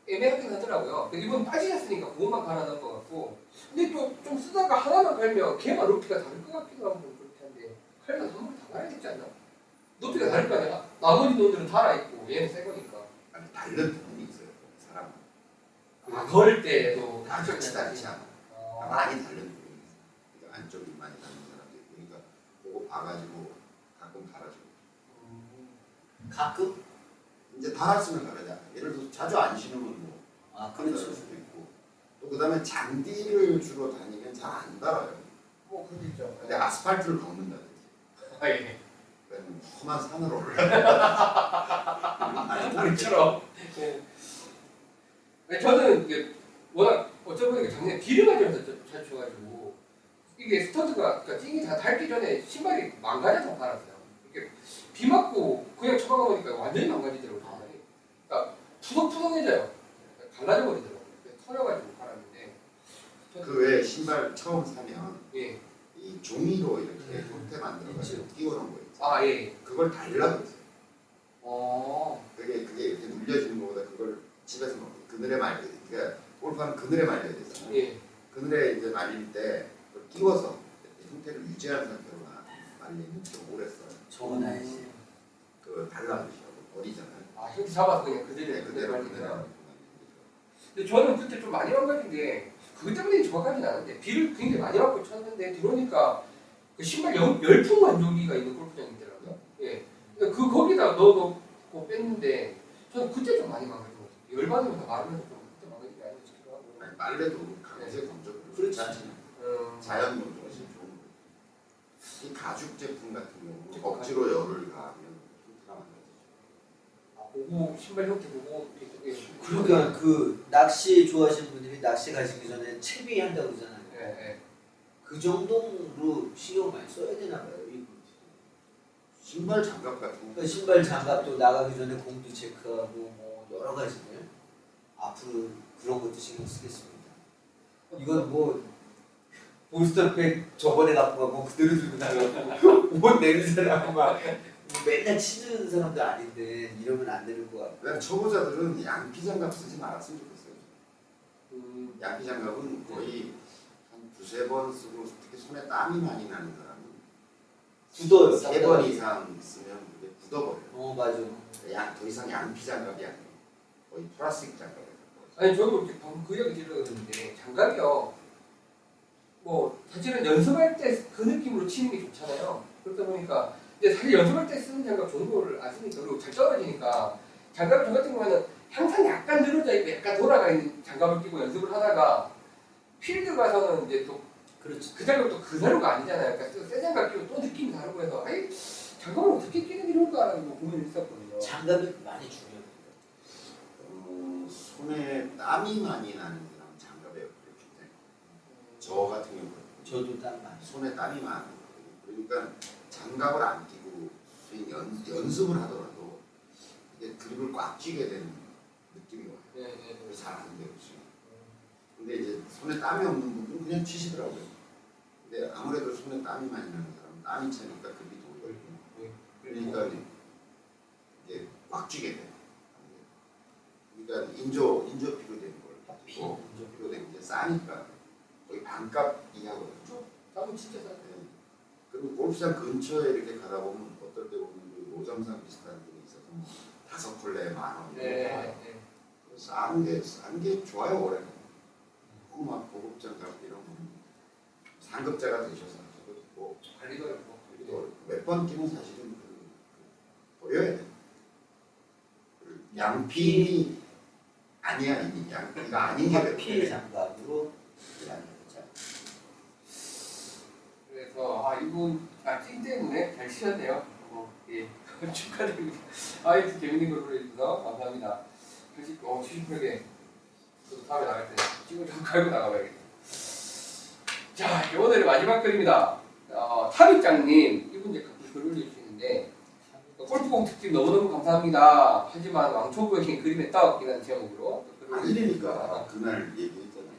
애매하긴 하더라고요. 이번 빠지셨으니까 그것만 갈아 넣은 것 같고 근데 또 좀 쓰다가 하나만 갈면 걔만 높이가 다를 것 같기도 하고 그렇긴 한데 칼만 한번 다 갈아야 되지 않나? 높이가 다를 거 아니야? 나머지 놈들은 달아있고 얘는 새 거니까 아니 다른 부분이 있어요. 사람. 아, 걸을 때도 다 같이 다르지 않아. 어. 많이 다른 안쪽이 많이 다른 사람들이 그러니까 그거 봐가지고 가끔 갈아주고. 가끔? 이제 달았으면 가르자. 예를 들어서 자주 안 신으면 뭐 아 그렇죠. 수도 있고. 또 그 다음에 잔디를 주로 다니면 잘 안 달아요. 뭐 있죠. 근데 아스팔트를 걷는다든지. 아, 예. 그러면 험한 산을 올라가. 우리처럼. 예. 아니, 저는 이게 워낙 어쩌면 작년에 비를 맞으면서 좀잘 쳐가지고 이게 스터드가 그러니까 찡이 다 닳기 전에 신발이 망가져서 팔았어요. 이게 비 맞고 그냥 쳐박아 보니까 완전히 망가지더라고요. 신발이. 그러니까 푸석푸석해져요. 갈라져 버리더라고요. 털어가지고 팔았는데 그 외에 신발 처음 사면 예. 이 종이로 이렇게 음. 형태 만들어가지고 끼워놓은 거 있어. 아 예. 그걸 달라고 했어요. 어. 그게 그게 이렇게 눌려지는 것보다 그걸 집에서 먹고 그늘에 말려. 그러니까 골프하면 그늘에 말려야 되잖아요. 예. 그늘에 이제 말릴 때 끼워서 형태를 유지하는 상태로 말리면 좀 오래 써요. 저건 아니지. 그 달라붙이라고 버리잖아요. 아 형태 잡아서 그냥 그대로 네, 그대로 그대로 말리는. 근데 저는 그때 좀 많이 망가진 게 그것 때문에 정확하진 않은데 비를 굉장히 많이 맞고 쳤는데 들어오니까 그 신발 열, 열풍 완전기가 있는 골프장이 있더라고요. 예. 그러니까 그 거기다 넣어놓고 뺐는데 저는 그때 좀 많이 망가진 것 같아요. 열받으면서 마르면서 좀 그때 망가진 게 아닌가 싶기도 하고. 아니, 빨래도 강제 건조로 그렇지. 음, 자연 건조가 제일 좋은 거예요. 이 가죽 제품 같은 경우 억지로 열을 가하면 망가지죠. 아, 그 보고 신발 형태 보고. 그러니까 그 낚시 좋아하시는 분들이 낚시 가시기 전에 채비 한다고 그러잖아요. 예, 예. 그 정도로 신경 많이 써야 되나 봐요. 이 신발 장갑 같은 거. 그러니까 신발 장갑도 나가기 전에 공도 체크하고 뭐 여러 가지들 앞으로 그런 것도 신경 쓰겠습니다. 이건 뭐 볼스터백 저번에 갖고 가고 그대로 들고 나가고 옷 내는 사람은 막뭐 맨날 치는 사람도 아닌데 이러면 안 되는 것 같고 그냥 초보자들은 양피 장갑 쓰지 말았으면 좋겠어요. 음, 양피 장갑은 거의 한 두세 번 쓰고 특히 손에 땀이 많이 나는 사람은 굳어요. 세 번 이상 쓰면 그게 굳어버려요. 어 맞아. 양, 더 이상 양피 장갑이 아니에요. 거의 플라스틱 가까워요. 아니 저도 이렇게 방금 그 이야기 들으려고 했는데 장갑이요 뭐 사실은 연습할 때 그 느낌으로 치는 게 좋잖아요 그러다 보니까 근데 사실 연습할 때 쓰는 장갑 좋은 거를 안 쓰니까 그리고 잘 떨어지니까 장갑 저 같은 경우에는 항상 약간 늘어져 있고 약간 돌아가 있는 장갑을 끼고 연습을 하다가 필드 가서는 이제 또 그렇지. 그 장갑도 그 자료가 아니잖아요. 그러니까 또새 장갑 끼고 또 느낌이 다르고 해서 아이 장갑을 어떻게 끼는 게 좋을까라는 거 고민을 했었거든요. 장갑이 많이 중요합니다. 음, 손에 땀이 많이 나는 사람 장갑에 역할이 굉장히 커요. 저 같은 경우는 저도 땀 많이. 손에 땀이 많거든요. 그러니까 장갑을 안 끼고 스윙 연, 연습을 하더라도 이게 그립을 꽉 쥐게 되는 느낌이 와요. 예, 예. 그래서 잘안 돼요 지금. 근데 이제 손에 땀이 없는 분들은 그냥 치시더라고요. 근데 아무래도 손에 땀이 많이 나는 사람은 땀이 차니까 그립이 돌고 그러니까 이게 꽉 쥐게 돼요. 그러니까 인조 인조 피로 되는 걸 가지고 인조 피로 되는 게 싸니까 거의 반값 이하거든요. 땀은 진짜 싸요. 네. 그리고 골프장 근처에 이렇게 가다 보면 어떨 때 보면 그 오점상 비슷한 분이 있어서 다섯 콜레 만 원. 네. 네. 싼게 싼 게 좋아요 올해. 너무 막 고급장 가고 이런 거 상급자가 되셔서 저도 뭐 관리도 어렵고. 몇번 끼면 사실은 그, 그 버려야 돼. 그 양피 아니야 이 양피가 아닌 게 피해 몇 장갑으로 그래서 아 이분 아찐 때문에 잘 치셨네요. 어, 예 축하드립니다. 아 이렇게 재밌는 걸 보내주셔서 감사합니다. 다시 어 시시하게 또 다음에 나갈 때 찍어 좀 갈고 나가봐야겠다. 자 오늘의 마지막 글입니다. 어, 탑입장님 이분 이제 가끔 글 올려주시는데 골프공 특집 너무너무 감사합니다. 하지만 왕초보에게 그림에 따왔기라는 제목으로. 아니니까 그날 얘기했잖아요.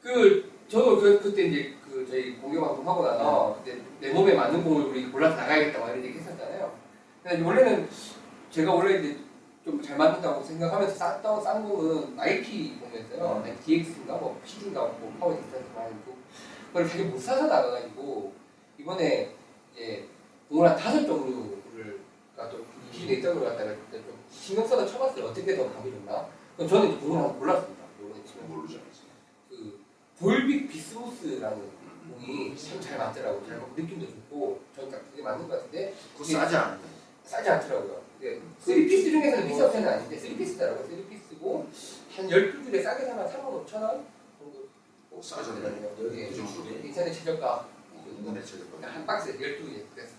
그 저도 그 그때 이제 그 저희 공개 방송 하고 나서 그때 내 몸에 맞는 공을 우리 골라서 나가야겠다 막 이런 얘기 했었잖아요. 근데 원래는 제가 원래 이제 좀 잘 맞는다고 생각하면서 썼던 싼 공은 나이키 공이었어요. 음. 나이키 DX인가 뭐 PD인가 뭐 power distance 많이 있고 그걸 자기 못 사서 나가가지고 이번에 이제 공을 한 다섯 종류를 또 기준에 있던 걸 갖다가 좀 신경 써서 쳐봤어요. 어떻게 더 감이 좋나? 그럼 저는 이제 공을 하나 골랐습니다. 모르죠. 그 볼빅 비스무스라는 공이 참잘 맞더라고요. 잘 맞고 느낌도 좋고 딱 그게 맞는 것 같은데 그거 싸지 않아요. 싸지 않더라고요. 이게 3피스 중에서는 비싼 편은 아닌데 3피스더라고요. 3피스고 한 12줄에 싸게 사면 35,000원 정도 어, 싸잖아요. 예, 그 정도로. 인터넷 최저가 인터넷 최저가. 한 박스에 12개 그래서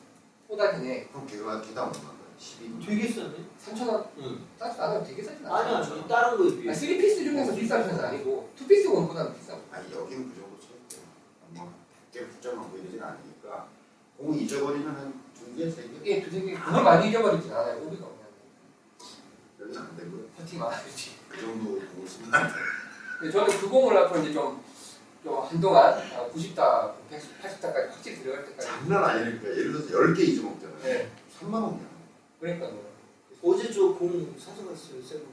포다진에 그럼 걔가 걔다 얼마인가요? 12만. 되게 싸네. 3,000원 응. 싸지 않으면 되게 싸진 않아요. 아니야, 저 다른 거에 비해. 3피스 중에서 비싼 편은 아니고 2피스 공보다는 비싸고 아니 여기는 그 정도. 뭐 밖에 붙잡고 이러진 않으니까 공 잊어버리면 한 두 개, 세 개? 이게 두세 개 그걸 많이 잊어버리진 않아요. 오비가 없냐 여기는 안 되고요. 퍼팅 안 하지. 그 정도 공을 쓰면 안 돼요. 근데 저는 그 공을 앞으로 이제 좀, 좀 한동안 90다, 180다까지 확실히 들어갈 때까지. 장난 아니니까 예를 들어서 10개 잊어먹잖아요. 네. 3만 원이야. 그러니까요. 어제 저 공 사서 갔어요, 새로.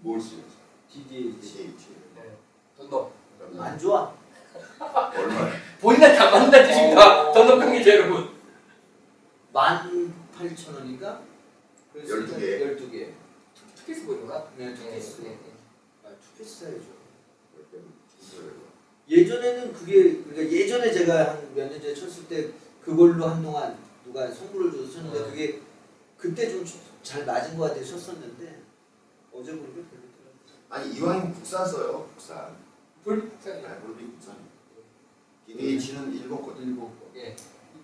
뭘 쓰면서? DDH. DH. 네. 던너. 안 좋아. 얼마야? 본인한테 안 맞는다는 뜻입니다. 어. 던너 관계자 여러분. 18,000원인가? 12개. 12개. 투피스 볼이구나. 네, 투피스. 네, 네. 아, 투피스 사야죠. 예전에는 그게 그러니까 예전에 제가 한 몇 년 전에 쳤을 때 그걸로 한동안 누가 선물을 줘서 쳤는데 음. 그게 그때 좀 잘 맞은 것 같아서 쳤었는데 어제 보니까 별로더라고요. 아니 이왕이면 국산 써요. 국산. 볼 국산이. 알고리 국산. DH는 일본 거든. 일본 거. 예.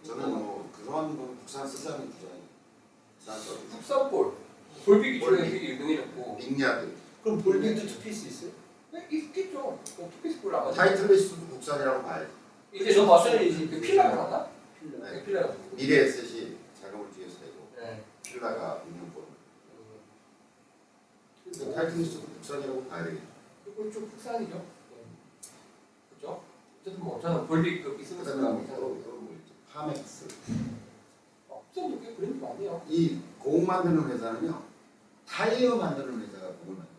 저는 뭐 그런 건 국산 쓰자는 주장이 국산 써. 국산 볼. 볼빅이 되게 유명해졌고 빅야드. 그럼 볼빅도 투피스 있어요? 네, 있겠죠. 투피스 볼 아마 타이틀리스트도 국산이라고 봐야지. 이제 저 봤어요. 이제 그 필라가 나왔나? 필라. 네, 필라가. 미래 에셋이 자금을 뒤에서 내고 네. 필라가 있는 본. 그래서 타이틀리스트도 국산이라고 봐야 되겠죠. 이건 좀 국산이죠. 어쨌든 뭐 저는 볼빅 그 비스무스. 파맥스. 없어도 꽤 브랜드 많네요. 이 공 만드는 회사는요. 타이어 만드는 회사가 공을 만들어요.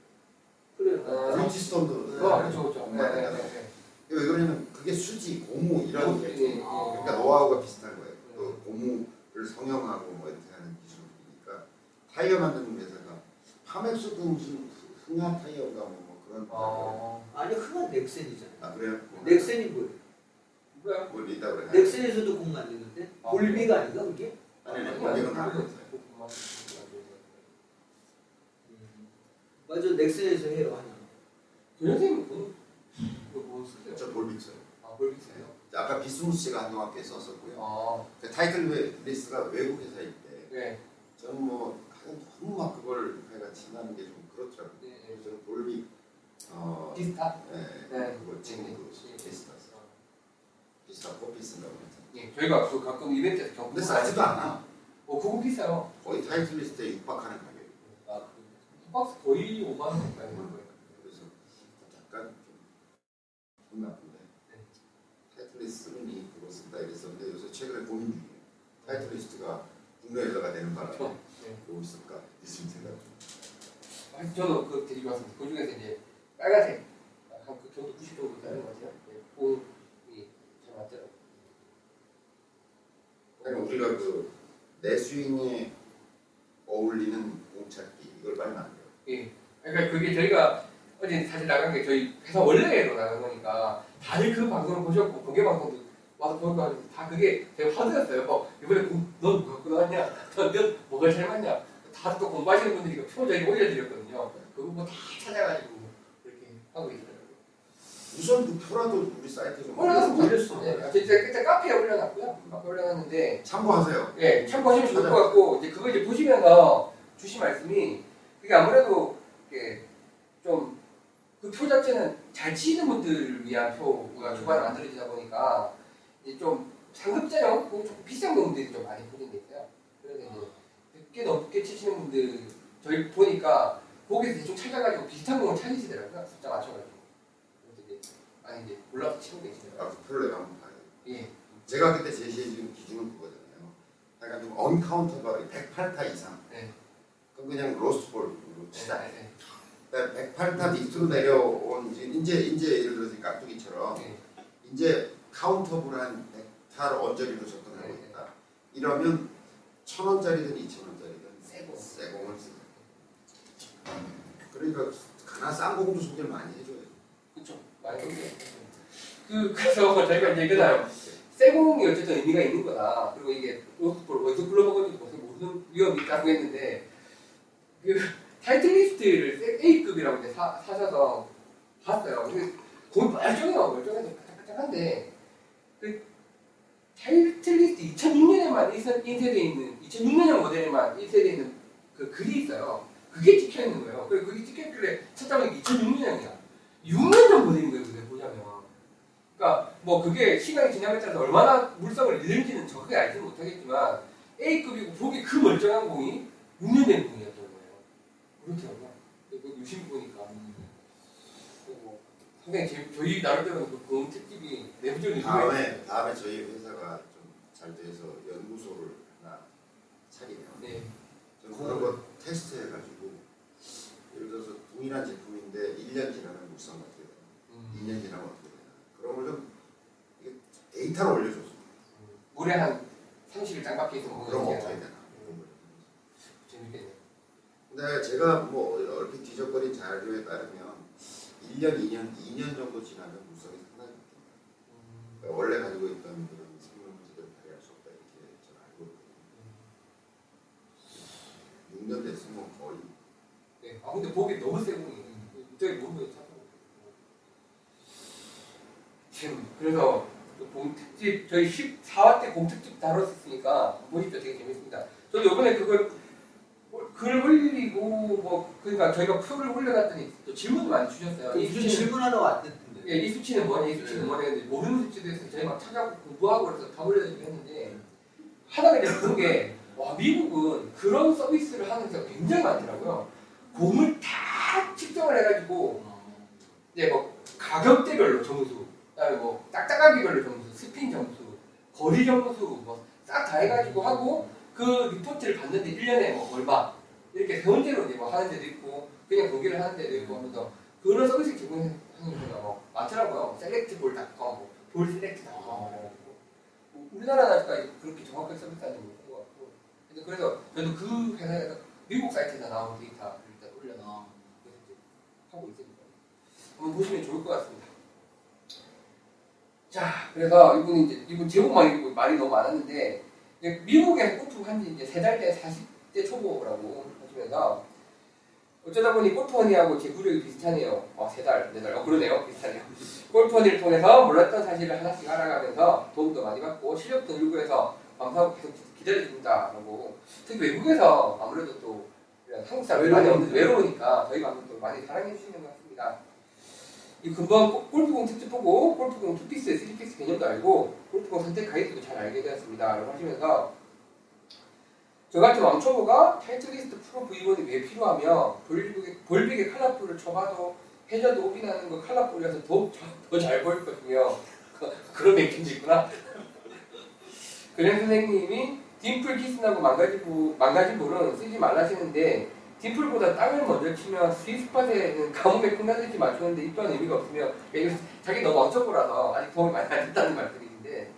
그래요. 아, 브리지스톤도 어, 그렇죠, 그렇죠. 공 네, 네. 네, 네. 왜 그러냐면 그게 수지, 고무 이런 네, 게 네. 그러니까 노하우가 비슷한 거예요. 또 고무를 성형하고 뭐 이렇게 하는 기술이니까 타이어 만드는 회사가 파맥스도 무슨 흥아 타이어가 뭐, 뭐 그런 어, 아니 그건 넥센이잖아요. 아 그래요? 넥센이 뭐예요? 뭐야? 뭘 믿다 그래? 넥센에서도 공 만드는데 아, 볼빅 아닌가 그게? 아니 아니 거기는 다른 거 회사예요. 맞아 넥센에서 해요 하나. 그 이거 뭐 쓰세요? 저 볼빅스요. 아 볼빅스예요? 아까 비스무스 씨가 한동안 꽤 썼었고요. 아, 그 타이틀 리스트가 외국 회사일 때 네, 저는 뭐 너무 막 그걸 하여간 친하는 게 좀 그렇더라고요. 네, 저는 볼빅 어 비스타. 예, 네. 그거 그 네. 비스타 비스타 포피스인가고 예, 저희가 그 가끔 이벤트에서 근데 싸지도 않아. 어, 그거 비싸요. 거의 타이틀 리스트에 육박하는 가격. 아, 그 박스 거의 5만 원 가까이 하는 거예요. 그래서 약간 좀 나쁜데 네. 타이틀 리스트는 이 그거 쓴다 이랬었는데 요새 최근에 고민 중이에요. 타이틀 리스트가 국내 회사가 되는 바람에 그렇죠. 네. 뭐 있을까 이런 생각. 아, 저도 그 되게 좋았습니다. 그 중에서 이제 빨간색 한그 정도 90 정도 되는 것 같아요. 네, 그이 잘 맞더라고요. 그러니까 우리가 그 내 스윙에 어울리는 공찾기 이걸 빨리 만들어. 예. 그러니까 그게 저희가 어제 사실 나간 게 저희 회사 원래로 나간 거니까 다들 그 방송을 보셨고 공개 방송도 와서 보니까 다 그게 되게 화두였어요. 뭐 이번에 공, 넌 뭐가 나왔냐? 넌, 넌 뭐가 잘 맞냐? 다들 또 공부하시는 분들이 그표 저희 올려드렸거든요. 그거 뭐 다 찾아가지고 하고 있더라고요. 우선 그 표라도 우리 사이트에 좀 올려놨어, 올려서 올렸어. 네, 진짜 그때 카페에 올려놨고요. 카페에 올려놨는데 참고하세요. 예, 참고하시면 좋을 것 같고 이제 그거 이제 보시면서 주신 말씀이 그게 아무래도 이게 좀 그 표 자체는 잘 치는 분들을 위한 표가 초반에 만들어지다 보니까 이제 좀 상급자형 조금 비싼 분들이 좀 많이 포진돼 있어요. 그래서 이제 늦게 넘게 치시는 분들 저희 보니까 거기서 대충 찾아가지고 비슷한 공을 찾으시더라고요. 숫자 맞춰가지고. 이제 많이 이제 올라서 게 있어요. 아, 내가 한번 봐요. 예. 제가 그때 제시해 준 기준은 그거잖아요. 약간 좀 언카운터가 108타 이상. 네. 그럼 그냥 로스트볼로 네. 치자. 네. 그러니까 108타 밑으로 내려온 이제 이제 예를 들어서 깍두기처럼 네. 이제 countable 한 100타로 언저리로 접근하고 네. 있다. 이러면 천 원짜리든 이천 원짜리든 공. 새 공을 쓰자. 그러니까 가나 싼 공도 소개를 많이 해줘요. 그렇죠. 많이 그렇게. 그 그래서 저희가 이제 그날 새 공이 어쨌든 의미가 있는 거다. 그리고 이게 어디서 굴러먹은지 모르는 위험이 있다고 했는데 그 타이틀 리스트를 A급이라고 이제 사, 사셔서 봤어요. 근데 거의 멀쩡해요. 멀쩡해서 까딱까딱한데 그 타이틀 리스트 2006년에만 인쇄되어 있는 2006년형 모델에만 인쇄되어 있는 그 글이 있어요. 그게 찍혀 있는 거예요. 그리고 그게 찍혀 있길래 찾아보니까 2006년형이야. 6년 전 모델인 거예요. 그게 보자면. 그러니까 뭐 그게 시간이 지남에 따라서 얼마나 물성을 잃는지는 정확하게 알지는 못하겠지만 A급이고 보기 그 멀쩡한 공이 6년 된 공이었던 거예요. 그렇더라고요. 그 유심 보니까. 상당히 재- 저희 나름대로 그공 특집이 내부적인. 다음에 다음에 저희 회사가 좀 잘 돼서 연구소를 하나 차리면 네. 좀 그런 거 테스트해가지고 들어서 동일한 제품인데 1년 지나면 물성 어떻게 되나 음. 2년 지나면 어떻게 되나 그런 걸 좀 데이터를 올려줘서 물에 한 30일 장박해 있으면 뭐 그럼 어떻게 되나 걸. 재밌겠네요. 근데 제가 뭐 얼핏 뒤적거린 자료에 따르면 1년, 2년, 2년 정도 지나면 물성이 상당히 바뀝니다. 그러니까 원래 가지고 있던 그런 생명 문제들을 발휘할 수 없다 이렇게 저는 알고 있거든요. 6년 됐으면 거의 네. 아 근데 보기 너무 세 공이에요. 저희 몸에 찾아보고. 지금 그래서 그 공특집 저희 14화 때 공특집 다뤘었으니까 보십시오 되게 재밌습니다. 저도 이번에 그걸 글 올리고 뭐 그러니까 저희가 표를 올려놨더니 또 질문도 많이 주셨어요. 이 무슨 수치는 질문하러 왔던데. 예, 이 수치는 뭐냐, 이 수치는 뭐냐 했는데 모르는 수치도 있어서 저희 막 찾아보고 공부하고 그래서 다 올려드리고 했는데 하다가 이제 본게 와, 미국은 그런 서비스를 하는 데가 굉장히 많더라고요. 공을 다 측정을 해가지고 이제 뭐 가격대별로 점수, 그다음에 뭐 딱딱하기별로 점수, 스핀 점수, 거리 점수 뭐 싹 다 해가지고 하고 그 리포트를 봤는데 1년에 뭐 얼마? 이렇게 배운대로 이제 뭐 하는 데도 있고 그냥 공개를 하는 데도 있고 하면서 그런 서비스 제공하는 데가 뭐 많더라고요. 셀렉트 볼닷컴, 뭐 볼셀렉트닷컴 뭐 우리나라는 아직까지 그렇게 정확하게 서비스하는 거 못본 것 같고. 그래서 저도 그 회사에서 미국 사이트에서 나온 데이터를 이제 하고 있으니까 한번 보시면 좋을 것 같습니다. 자, 그래서 이분이 이제 이분 제목만 읽고 말이 너무 많았는데 이제 미국에 골프 한지 이제 세 달 때 40대 초보라고 하시면서 어쩌다 보니 골프원이하고 제 구력이 비슷하네요. 어, 세 달, 네 달, 어 그러네요, 비슷하네요. 골프원을 통해서 몰랐던 사실을 하나씩 알아가면서 도움도 많이 받고 실력도 늘고 해서 감사하고 계속 기다려줍니다 라고 특히 외국에서 아무래도 또 한국 사람들이 많이 없는데 외로우니까 저희 방송 또 많이 사랑해 주시는 것 같습니다. 이 금방 골- 골프공 특집 보고 골프공 2피스, 3피스 개념도 알고 골프공 선택 가이드도 잘 알게 되었습니다. 라고 하시면서 저 같은 왕초보가 타이틀리스트 Pro V1이 왜 필요하며 볼빅의, 볼빅의 칼라풀을 쳐봐도 해저드 오비 나는 거 칼라풀이라서 더잘 보일 거군요. 그- 그런 맥힌지 있구나. 그래 선생님이 딤플 기스나고 망가진, 부, 망가진 볼은 쓰지 말라시는데 딤플보다 땅을 먼저 치면 스위스팟에는 가뭄에 끝나듯이 맞추는데 이또한 의미가 없으며 자기 너무 왕초보라서 아직 도움이 많이 안 됐다는 말씀이신데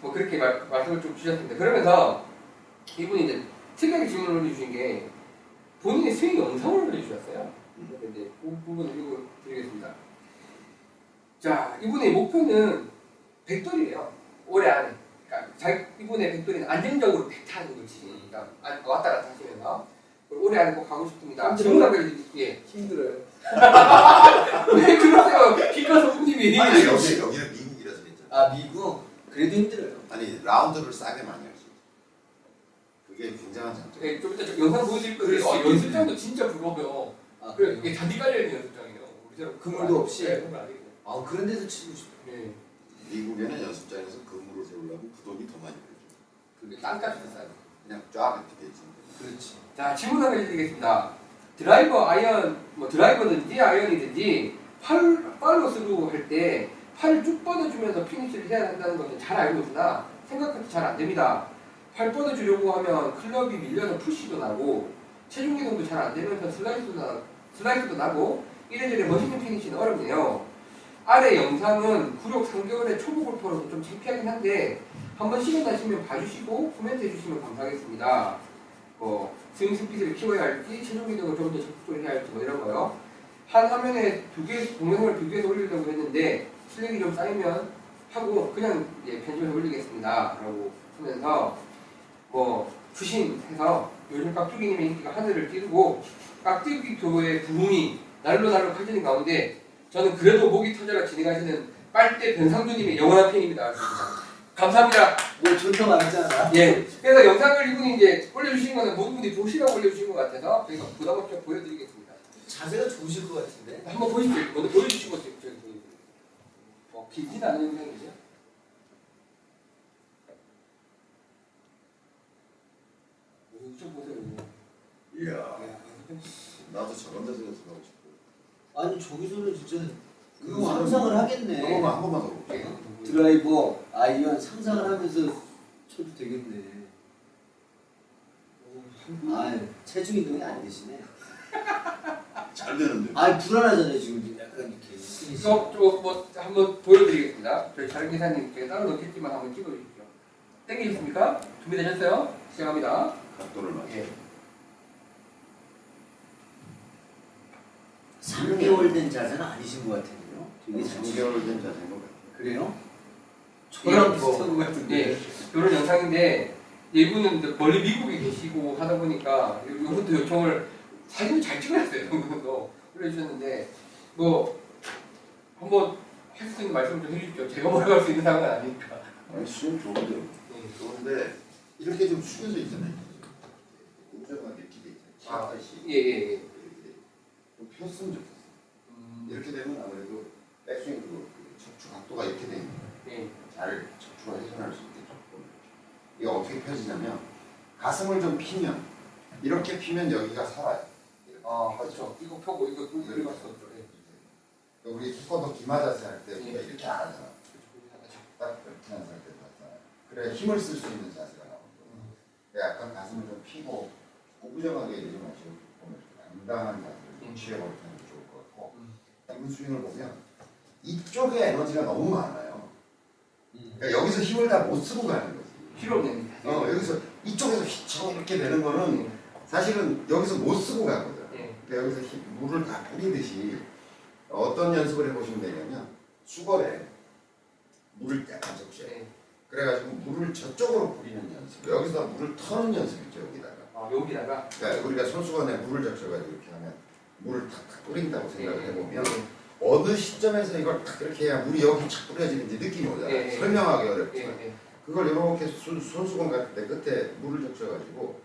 뭐 그렇게 말, 말씀을 좀 주셨습니다. 그러면서 이분이 이제 특이하게 질문을 올려주신 게 본인의 스윙 영상을 올려주셨어요. 그래서 그 부분을 읽어드리겠습니다. 자, 이분의 목표는 백돌이에요. 올해 안에. 그러니까 자기 이분의 백돌이는 안정적으로 백타는 거지. 그러니까 안- 왔다 갔다 하시면서 안에 꼭 가고 싶습니다. 질문하면 예. 힘들어요. 왜 그러세요? 기가 소님이 아니 여기 여기는 미국이라서 괜찮아. 아 미국 그래도 힘들어요. 아니 라운드를 싸게 많이 할 수 있어. 그게 굉장한 장점. 네, 좀 이따 저 영상 보여드릴 거예요. 아, 연습장도 진짜 부러워요. 아 그래. 이게 잔디 깔려 있는 연습장이에요. 우리처럼 그물도 없이? 네. 아 그런 데서 치고 싶어. 네. 미국에는 연습장에서 그물을 세우려면 그 돈이 더 많이 들죠. 그게 땅값이 비싸요. 그냥 쫙 이렇게 되지. 그렇지. 자 질문 하나 해드리겠습니다. 드라이버 아이언 뭐 드라이버든지 아이언이든지 팔 팔로 스루 할때 팔을 쭉 뻗어주면서 피니시를 해야 한다는 것은 잘 알고 있으나 생각같이 잘안 됩니다. 팔 뻗어주려고 하면 클럽이 밀려서 푸시도 나고 체중 이동도 잘 안 되면서 슬라이스도 나 슬라이스도 나고 이래저래 멋있는 피니시는 어렵네요. 아래 영상은 구력 3개월의 초보 골퍼로서 좀 창피하긴 한데 한번 시간 나시면 봐주시고 코멘트 해주시면 감사하겠습니다. 뭐 스윙 스피드를 키워야 할지 체중 이동을 좀 더 적극적으로 해야 할지 뭐 이런 거요. 한 화면에 두 개 동영상을 두 개에서 올리려고 했는데 실력이 좀 쌓이면 하고 그냥 이제 편집해서 올리겠습니다 라고 하면서 뭐 추신해서 요즘 깍두기님의 인기가 하늘을 찌르고 깍두기 교의 부흥이 날로 날로 커지는 가운데 저는 그래도 목이 터져라 진행하시는 빨대 변상주님의 영원한 팬입니다. 감사합니다. 뭐 존나 많잖아. 예. 그래서 영상을 이분이 이제 올려주신 거는 모든 분들이 보시라고 올려주신 것 같아서 저희가 부담 없이 보여드리겠습니다. 자세가 좋으실 것 같은데. 한번 보십시오. 먼저 보여주신 것 저희 보여드릴게요. 어, 길진 않은 영상이죠? 오, 좀 보세요. 이야. 야, 나도 저런 데서. 아니 저기서는 진짜 그 그거 상상을 한 하겠네. 번만 한 번만 더 볼게. 드라이버 아이언 상상을 하면서 쳐도 되겠네. 아 체중 이동이 안 되시네. 잘 되는데. 아 불안하잖아요 지금 약간 이렇게. 이거 좀뭐 한번 보여드리겠습니다. 저희 다른 기사님께 따로 넣겠지만 한번 찍어주십시오. 땡기셨습니까? 준비되셨어요? 시작합니다. 각도를 맞춰. 예. 3개월 된 자세는 아니신 것 같은데요. 되게 잘 3개월 된 자세인 것 같아. 그래요? 저랑 예, 뭐, 비슷한 것 같은데. 네, 그런 영상인데 이분은 이제 멀리 미국에 계시고 하다 보니까 이분도 요청을 사진을 잘 찍어놨어요. 이분도 올려주셨는데 뭐 한번 할 수 있는 말씀 좀 해주십시오. 제가 뭐라고 할 수 있는 상황은 아니니까. 아니 수영 좋은데. 네. 좋은데 이렇게 좀 숙여져 있잖아요. 이렇게 돼 있잖아요. 아, 예, 예, 예. 좀 폈으면 좋겠어. 음, 이렇게 되면 아무래도 백스윙 그 척추 각도가 이렇게 되면 예. 잘 척추가 회전할 수 있겠죠. 이게 어떻게 펴지냐면 가슴을 좀 피면 이렇게 피면 여기가 살아요. 아, 그렇죠. 이거 펴고 이거. 이거 봤어. 예. 우리 태권도 기마 자세 할때 우리가 예. 이렇게 안 하잖아. 딱 이렇게 하는 상태로 하잖아요. 그래 힘을 쓸 수 있는 자세가 나오고 약간 가슴을 좀 피고 고부정하게 이러지 마시고 보면 당당한 자세 음. 취해버리면 좋을 것 같고 음. 이분 스윙을 보면 이쪽에 에너지가 너무 많아요. 음. 그러니까 여기서 힘을 다 못 쓰고 가는 거지. 필요 없는. 어, 여기서 이쪽에서 휘청 이렇게 되는 거는 예. 사실은 여기서 못 쓰고 가거든. 예. 그러니까 여기서 힘- 물을 다 뿌리듯이 어떤 연습을 해보시면 되냐면 수건에 물을 약간 적셔요. 예. 그래가지고 물을 저쪽으로 뿌리는 연습. 여기서 물을 터는 연습이죠 여기다가. 아, 여기다가 그러니까 우리가 손수건에 물을 적셔가지고 이렇게 하면 물을 탁탁 뿌린다고 생각을 예. 해보면 어느 시점에서 이걸 탁 이렇게 해야 물이 여기 착 뿌려지는지 느낌이 오잖아요. 예, 예. 설명하기 예, 어렵지만 예. 그걸 이렇게 손, 손수건 같은 데 끝에 물을 적셔가지고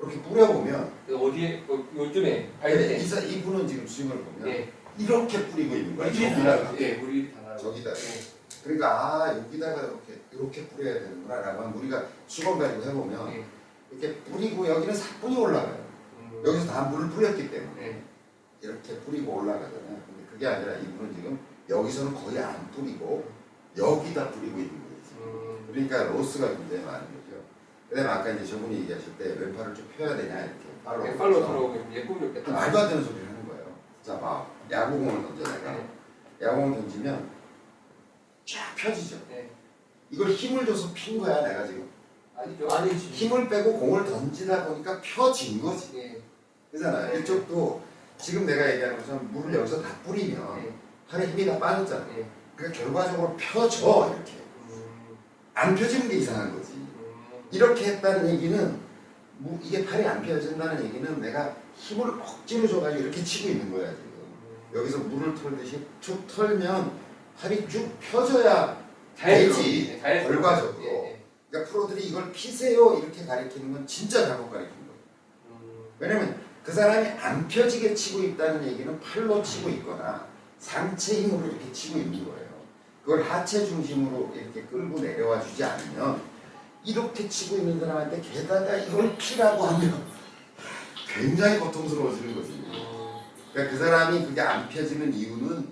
이렇게 뿌려보면 그 어디에 어, 요즘에 예, 발대. 이, 사- 이분은 지금 스윙을 보면 예. 이렇게 뿌리고 있는 거야. 저기다가. 다 예, 물이 다. 저기다. 예. 그러니까 아 여기다가 이렇게 이렇게 뿌려야 되는구나라고 하면 우리가 수건 가지고 해보면 예. 이렇게 뿌리고 여기는 사뿐히 올라가요. 음. 여기서 다 물을 뿌렸기 때문에 예. 이렇게 뿌리고 올라가잖아요. 근데 그게 아니라 이분은 지금 여기서는 거의 안 뿌리고 여기다 뿌리고 있는 거예요. 음. 그러니까 로스가 굉장히 많은 거죠. 그다음에 아까 이제 저분이 얘기하실 때 왼팔을 좀 펴야 되냐 이렇게 팔로 예, 팔로 들어오고 예쁘게 좋겠다. 말도 안 되는 소리를 하는 거예요. 자, 봐. 야구공을 던져 내가. 야구공 던지면 쫙 펴지죠. 예. 이걸 힘을 줘서 핀 거야 내가 지금. 아니죠. 아니지. 힘을 빼고 공을 던지다 보니까 펴진 거지. 예. 그잖아요. 네. 이쪽도 지금 내가 얘기하는 것처럼 물을 여기서 다 뿌리면 예. 팔에 힘이 다 빠졌잖아. 예. 그러니까 결과적으로 펴져 이렇게. 음. 안 펴지는 게 이상한 거지. 음. 이렇게 했다는 얘기는 뭐 이게 팔이 안 펴진다는 얘기는 내가 힘을 억지로 줘가지고 이렇게 치고 있는 거야 지금. 여기서 물을 털듯이 쭉 털면 팔이 쭉 펴져야. 되지, 예, 자연스러워. 결과적으로. 예, 예. 그러니까 프로들이 이걸 피세요 이렇게 가리키는 건 진짜 잘못 가리키는 거예요. 음. 왜냐면 그 사람이 안 펴지게 치고 있다는 얘기는 팔로 치고 있거나 상체 힘으로 이렇게 치고 있는 거예요. 그걸 하체 중심으로 이렇게 끌고 내려와 주지 않으면 이렇게 치고 있는 사람한테 게다가 이걸 피라고 하면 굉장히 고통스러워지는 거지. 음. 그러니까 그 사람이 그게 안 펴지는 이유는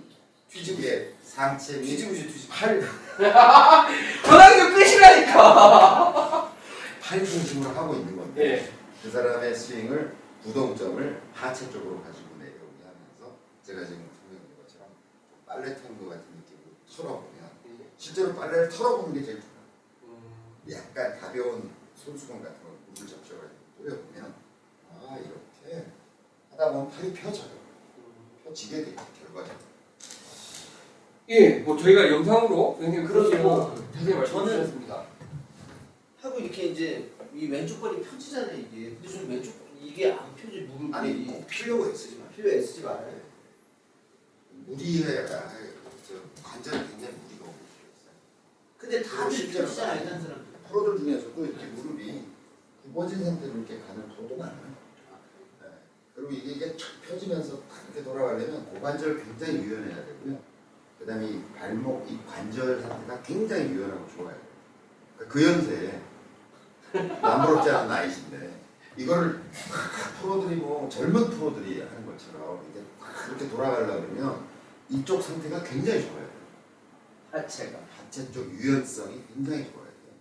뒤집게 상체 및 뒤집으시 뒤집. 팔, 전화기 끝이라니까. 팔 중심으로 하고 있는 건데 예. 그 사람의 스윙을 구동점을 하체 쪽으로 가지고 내려오게 하면서 제가 지금 설명드린 것처럼 좀 빨래 타는 것 같은 느낌으로 털어보면 실제로 빨래를 털어보는 게 제일 좋아요. 음. 약간 가벼운 손수건 같은 걸 물을 적셔가지고 뿌려보면 아 이렇게 하다 보면 팔이 펴져요. 펴지게 돼요 결과적으로. 예, 뭐 저희가 영상으로 선생님 그러시고 자세히 말씀 저는- 주셨습니다. 하고 이렇게 이제 이 왼쪽 발이 펴지잖아요 이게. 근데 저는 왼쪽 이게 안 펴지 무릎이. 아니 꼭 필요가 있으지 마. 필요에 쓰지 말아요. 무리해 약간 저 관절에 굉장히 무리가 오고 있어요. 근데 다들 실제로 펴지잖아요 다른 사람들. 프로들 중에서도 이렇게 무릎이 굽어진 상태로 이렇게 가는 프로도 많아요. 네. 그리고 이게, 이게 쫙 펴지면서 딱 이렇게 돌아가려면 고관절 굉장히 유연해야 되고요. 그 다음에 이 발목, 이 관절 상태가 굉장히 유연하고 좋아요. 그러니까 그 연세에 남부럽지 않은 나이신데 이거를 프로들이 뭐 젊은 프로들이 하는 것처럼 이게 딱 이렇게 돌아가려고 그러면 이쪽 상태가 굉장히 좋아요. 하체가. 하체 쪽 유연성이 굉장히 좋아야 돼요.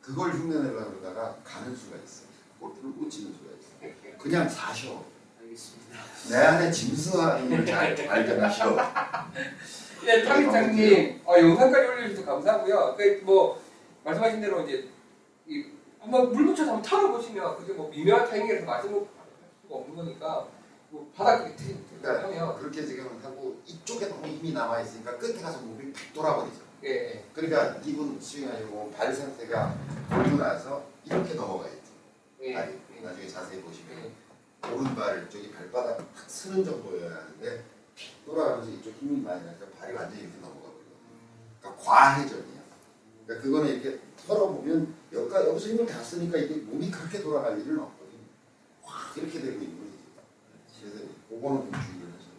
그걸 흉내내려고 그러다가 가는 수가 있어요. 골프를 못 치는 수가 있어요. 그냥 사셔. 알겠습니다. 내 안에 짐승을 잘 발견하셔. 예, 타미장님 어, 영상까지 올려주셔서 감사하고요. 그뭐 말씀하신 대로 이제 이 한번 물 묻혀서 털어보시면 그게 뭐 미묘한 타이밍에서 거 수가 없는 거니까 뭐 바닥에 그러니까 하면 그렇게 지금 하고 이쪽에 너무 힘이 남아 있으니까 끝에 가서 몸이 탁 돌아버리죠. 예, 예. 그러니까 이분 스윙하시고 발 상태가 돌고 나서 이렇게 넘어가야지. 예, 발이 예. 나중에 자세히 보시면 예. 오른발 저기 발바닥 탁 쓰는 정도여야 하는데 탁 돌아가면서 이쪽 힘이 많이 나니까 발이 완전히 이렇게 넘어가 버려요. 그러니까 과회전이야. 그러니까 그거는 이렇게 털어보면 여기가 여기서 힘을 다 쓰니까 이게 몸이 그렇게 돌아갈 일은 없거든요. 확 이렇게 되고 있는 거지. 그거는 좀 주의를 해서.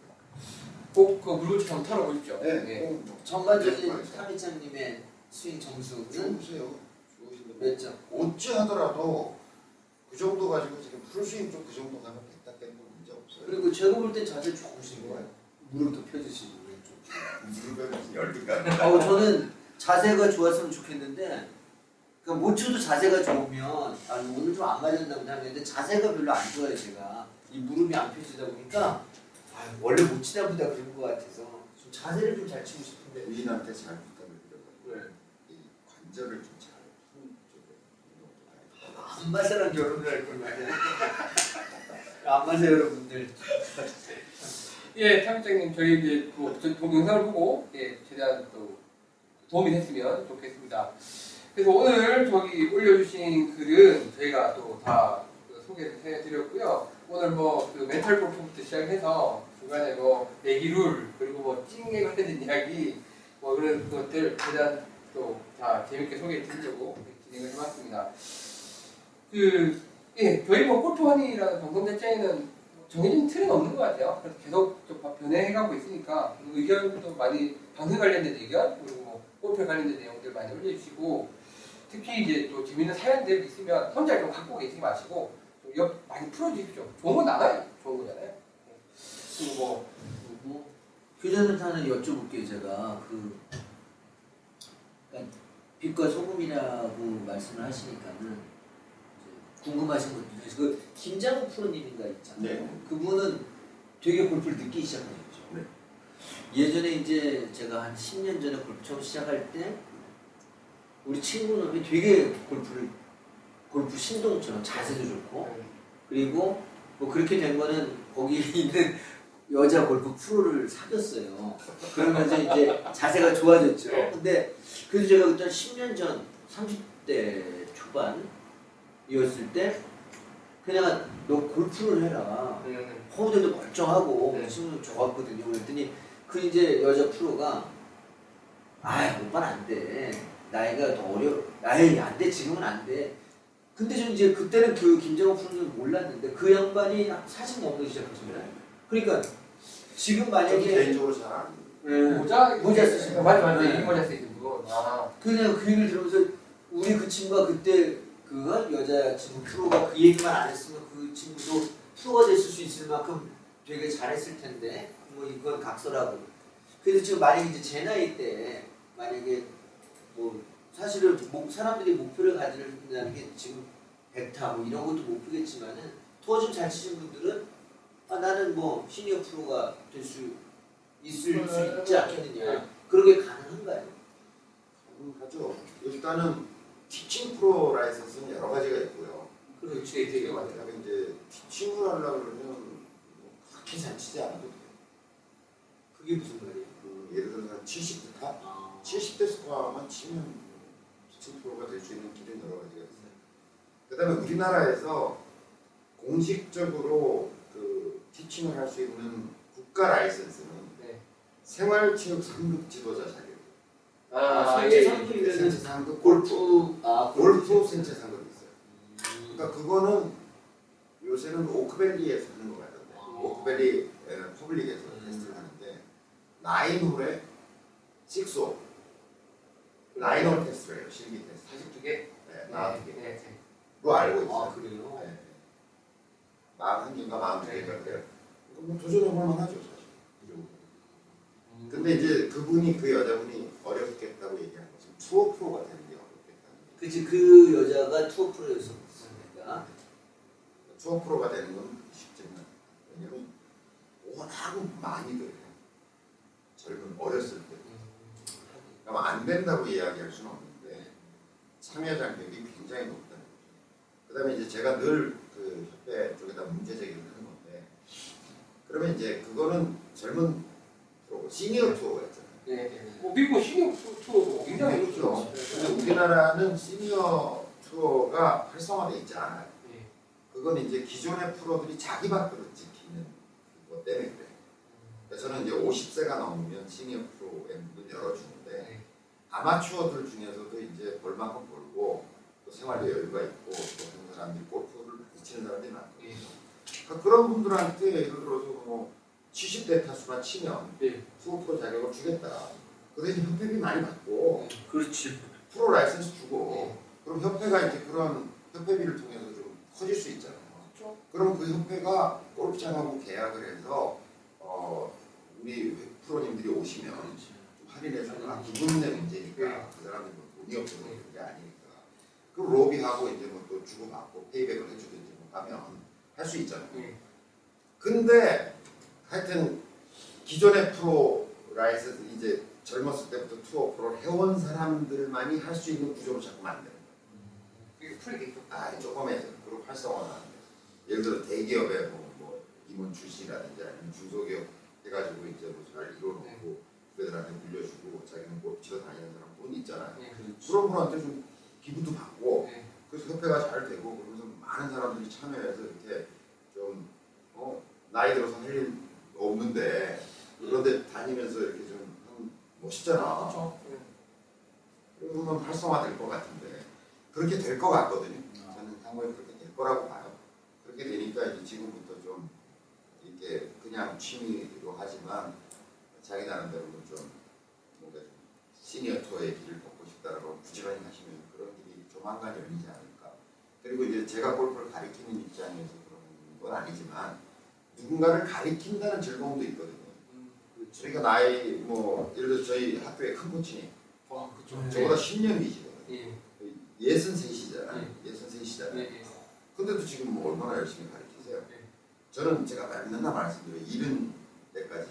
꼭그 물고기 한번 털어보십시오. 네. 예. 꼭 좀- 전반적인 타미장님의 스윙 점수는 좋으세요. 좋으신데 몇 점? 어찌 하더라도 그 정도 가지고 지금 풀스윙 쪽그 정도 가면 됐다 건 문제 없어요. 그리고 제가 볼때 자세 좋으신 거예요. 무릎도 펴주시고 왼쪽. 무릎에 열기가. 어, 저는 자세가 좋았으면 좋겠는데 그러니까 못 쳐도 자세가 좋으면 아 오늘 좀 안 맞았나 보다 했는데 자세가 별로 안 좋아요 제가 이 무릎이 안 펴지다 보니까 아, 원래 못 치다 보다 그런 것 같아서 좀 자세를 좀 잘 치고 싶은데 부인한테 잘 부탁을 드려가지고 네. 이 관절을 좀잘 쪽에 운동도 많이 하고. 안 맞아랑 결혼을 할걸 말이야 안 맞아요 여러분들 예, 탐장님 저희 이제 뭐 저- 동영상을 보고 예, 최대한 또 도움이 됐으면 좋겠습니다. 그래서 오늘 저기 올려주신 글은 저희가 또 다 소개를 해드렸고요. 오늘 뭐 그 멘탈 골프부터 시작해서 중간에 뭐 내기룰 그리고 뭐 찡에 관련된 이야기 뭐 그런 것들 최대한 또다 재밌게 소개해 드리려고 진행을 해봤습니다. 그 예, 저희 뭐 골프원이라는 방송 자체에는 정해진 틀은 없는 것 같아요. 그래서 계속 좀 변해가고 있으니까 의견도 많이 방송 관련된 의견 그리고 뭐 골프 관련된 내용들 많이 올려주시고 특히 이제 또 재밌는 사연들 있으면 혼자 좀 갖고 계시지 마시고 좀옆 많이 풀어주십시오. 좋은 건 나가요. 좋은 거잖아요. 네. 그리고 뭐 뭐 교전을 하나 여쭤볼게요 제가 그 그러니까 빛과 소금이라고 말씀을 하시니까는 이제 궁금하신 있어요. 그 김장우 프로님인가 있잖아요. 네. 그분은 되게 골프를 늦게 시작하셨죠. 네. 예전에 이제 제가 한 10년 전에 골프 처음 시작할 때 우리 친구놈이 되게 골프를 골프 신동처럼 자세도 좋고 그리고 뭐 그렇게 된 거는 거기 있는 여자 골프 프로를 사귀었어요. 그러면서 이제 자세가 좋아졌죠. 근데 그래서 제가 그때 10년 전 30대 초반이었을 때 그냥 너 골프를 해라. 음, 허우들도 멀쩡하고 네. 친구 좋았거든요. 그랬더니 그 이제 여자 프로가 아 오빠는 안 돼. 나이가 더 어려. 아이 안돼 지금은 안 돼. 근데 저 이제 그때는 그 김정은 프로는 몰랐는데 그 양반이 40 넘기 시작하셨잖아요. 그러니까 지금 만약에 개인적으로 잘 안. 예, 모자 모자 쓰시는 거. 맞아 맞아 네. 이 모자 쓰시는 분. 아 그냥 그 얘기를 들으면서 우리 그 친구가 그때 그 여자 친구 프로가 그 얘기만 안 했으면 그 친구도 프로가 됐을 수 있을 만큼 되게 잘했을 텐데 뭐 이건 각서라고. 그래서 지금 만약에 이제 제 나이 때 만약에 뭐 사실은 목- 사람들이 목표를 가지는다는 게 지금 백타 뭐 이런 것도 목표겠지만은 투어 좀 잘 치신 분들은 아 나는 뭐 시니어 프로가 될 수 있을 수 있지 않겠느냐 그런 게 가능한가요? 가능하죠. 일단은 티칭 프로 라이선스는 여러 가지가 있고요. 그렇지 되게. 만약에 이제 티칭을 하려고 그러면 뭐 그렇게 잘 치지 않아도 돼요. 그게 무슨 말이에요? 그 예를 들어서 한 70대 타? 아, 70대 스코어만 치면 티칭 프로가 될 수 있는 길은 여러 가지가 있어요. 그 다음에 우리나라에서 공식적으로 그 티칭을 할 수 있는 국가 라이선스는 네. 생활체육 상급 지도자 자격. 아, 생체 예. 상급이면은 생체 상급 골프 골프 아 골프 생체 상급이 있어요. 음. 그러니까 그거는 요새는 오크밸리에서 하는 것 같던데 아. 오크밸리 에, 퍼블릭에서 음. 테스트를 하는데 나인 홀에 식소 나인홀 테스트예요 실기 테스트 42개. 네, 마흔두 개로 네. 알고 아 있어요. 그래요? 네. 마흔 개인가 마흔 개인데 뭐 도전해볼 만하죠 사실. 음. 근데 이제 그분이 그 여자분이 어렵겠다고 얘기한 것은 투어 프로가 되는 게 어렵겠다는 얘기. 그치 그 여자가 투어 프로였었으니까 투어 프로가 되는 건 않아요. 왜냐면 워낙 많이들 해요. 젊은 어렸을 때. 그러면 안 된다고 이야기할 수는 없는데 참여 장벽이 굉장히 높다는 거죠. 그다음에 이제 제가 늘그 협회 쪽에다 문제 제기를 하는 건데 그러면 이제 그거는 젊은 프로 시니어 투어가 있잖아요. 네. 네. 뭐 미국 신용 투어도 굉장히 그렇죠. 좋죠. 근데 우리나라는 시니어 투어가 활성화돼 있지 않아요. 네. 그건 이제 기존의 프로들이 자기 밥그릇 지키는 그것 때문에 저는 이제 50세가 넘으면 시니어 프로의 문을 열어주는데 네. 아마추어들 중에서도 이제 벌만큼 벌고 또 생활에 여유가 있고 또 그런 사람들이 골프를 많이 치는 사람들이 많거든요. 네. 그러니까 그런 분들한테 예를 들어서 뭐 70대 타수나 치면 네. 15% 자격을 주겠다. 그 대신 협회비 많이 받고 그렇지. 프로 라이센스 주고 네. 그럼 협회가 이제 그런 협회비를 통해서 좀 커질 수 있잖아요. 그렇죠. 그럼 그 협회가 골프장하고 계약을 해서 어 우리 프로님들이 오시면 좀 할인해서 아 기분의 문제니까 네. 그 사람들 뭐 돈이 없어서 그런 게 아니니까 그 로비하고 이제 뭐 또 주고 받고 payback을 해주든지 뭐 하면 할 수 있잖아요. 네. 근데 하여튼 기존의 프로 라이센스 이제 젊었을 때부터 투어 프로 해온 사람들만이 할 수 있는 구조로 자꾸 만드는 거예요. 그게 풀리겠죠. 아 조금의 그룹 활성화는 안 돼. 예를 들어 대기업에 뭐, 뭐 임원 출신이라든지 아니면 중소기업 해가지고 이제 뭐잘 이뤄놓고 후배들한테 물려주고 자기는 뭐 치러 다니는 사람 돈 있잖아요. 네. 그런 분한테 좀 기부도 받고 네. 그래서 협회가 잘 되고 그러면서 많은 사람들이 참여해서 이렇게 좀 어, 나이 들어서 할 일 없는데 그런데 다니면서 이렇게 좀 멋있잖아. 그렇죠. 네. 그러면 활성화될 것 같은데 그렇게 될 것 같거든요. 저는 향후에 그렇게 될 거라고 봐요. 그렇게 되니까 이제 지금부터 좀 이렇게 그냥 취미로 하지만 자기 나름대로는 좀 뭔가 좀 시니어 투어의 길을 걷고 싶다라고 부지런히 하시면 그런 길이 조만간 열리지 않을까. 그리고 이제 제가 골프를 가리키는 입장에서 그런 건 아니지만 누군가를 가리킨다는 즐거움도 있거든요. 음. 그렇죠. 저희가 나이 뭐 예를 들어 저희 학교에 큰 코치님 와, 그렇죠. 저보다 10년 위시거든요. 예. 예순 셋이잖아요. 네. 예순 네. 셋이잖아요. 네. 근데도 지금 뭐 얼마나 열심히? 네. 저는 제가 맨날 말씀드려요. 이른 때까지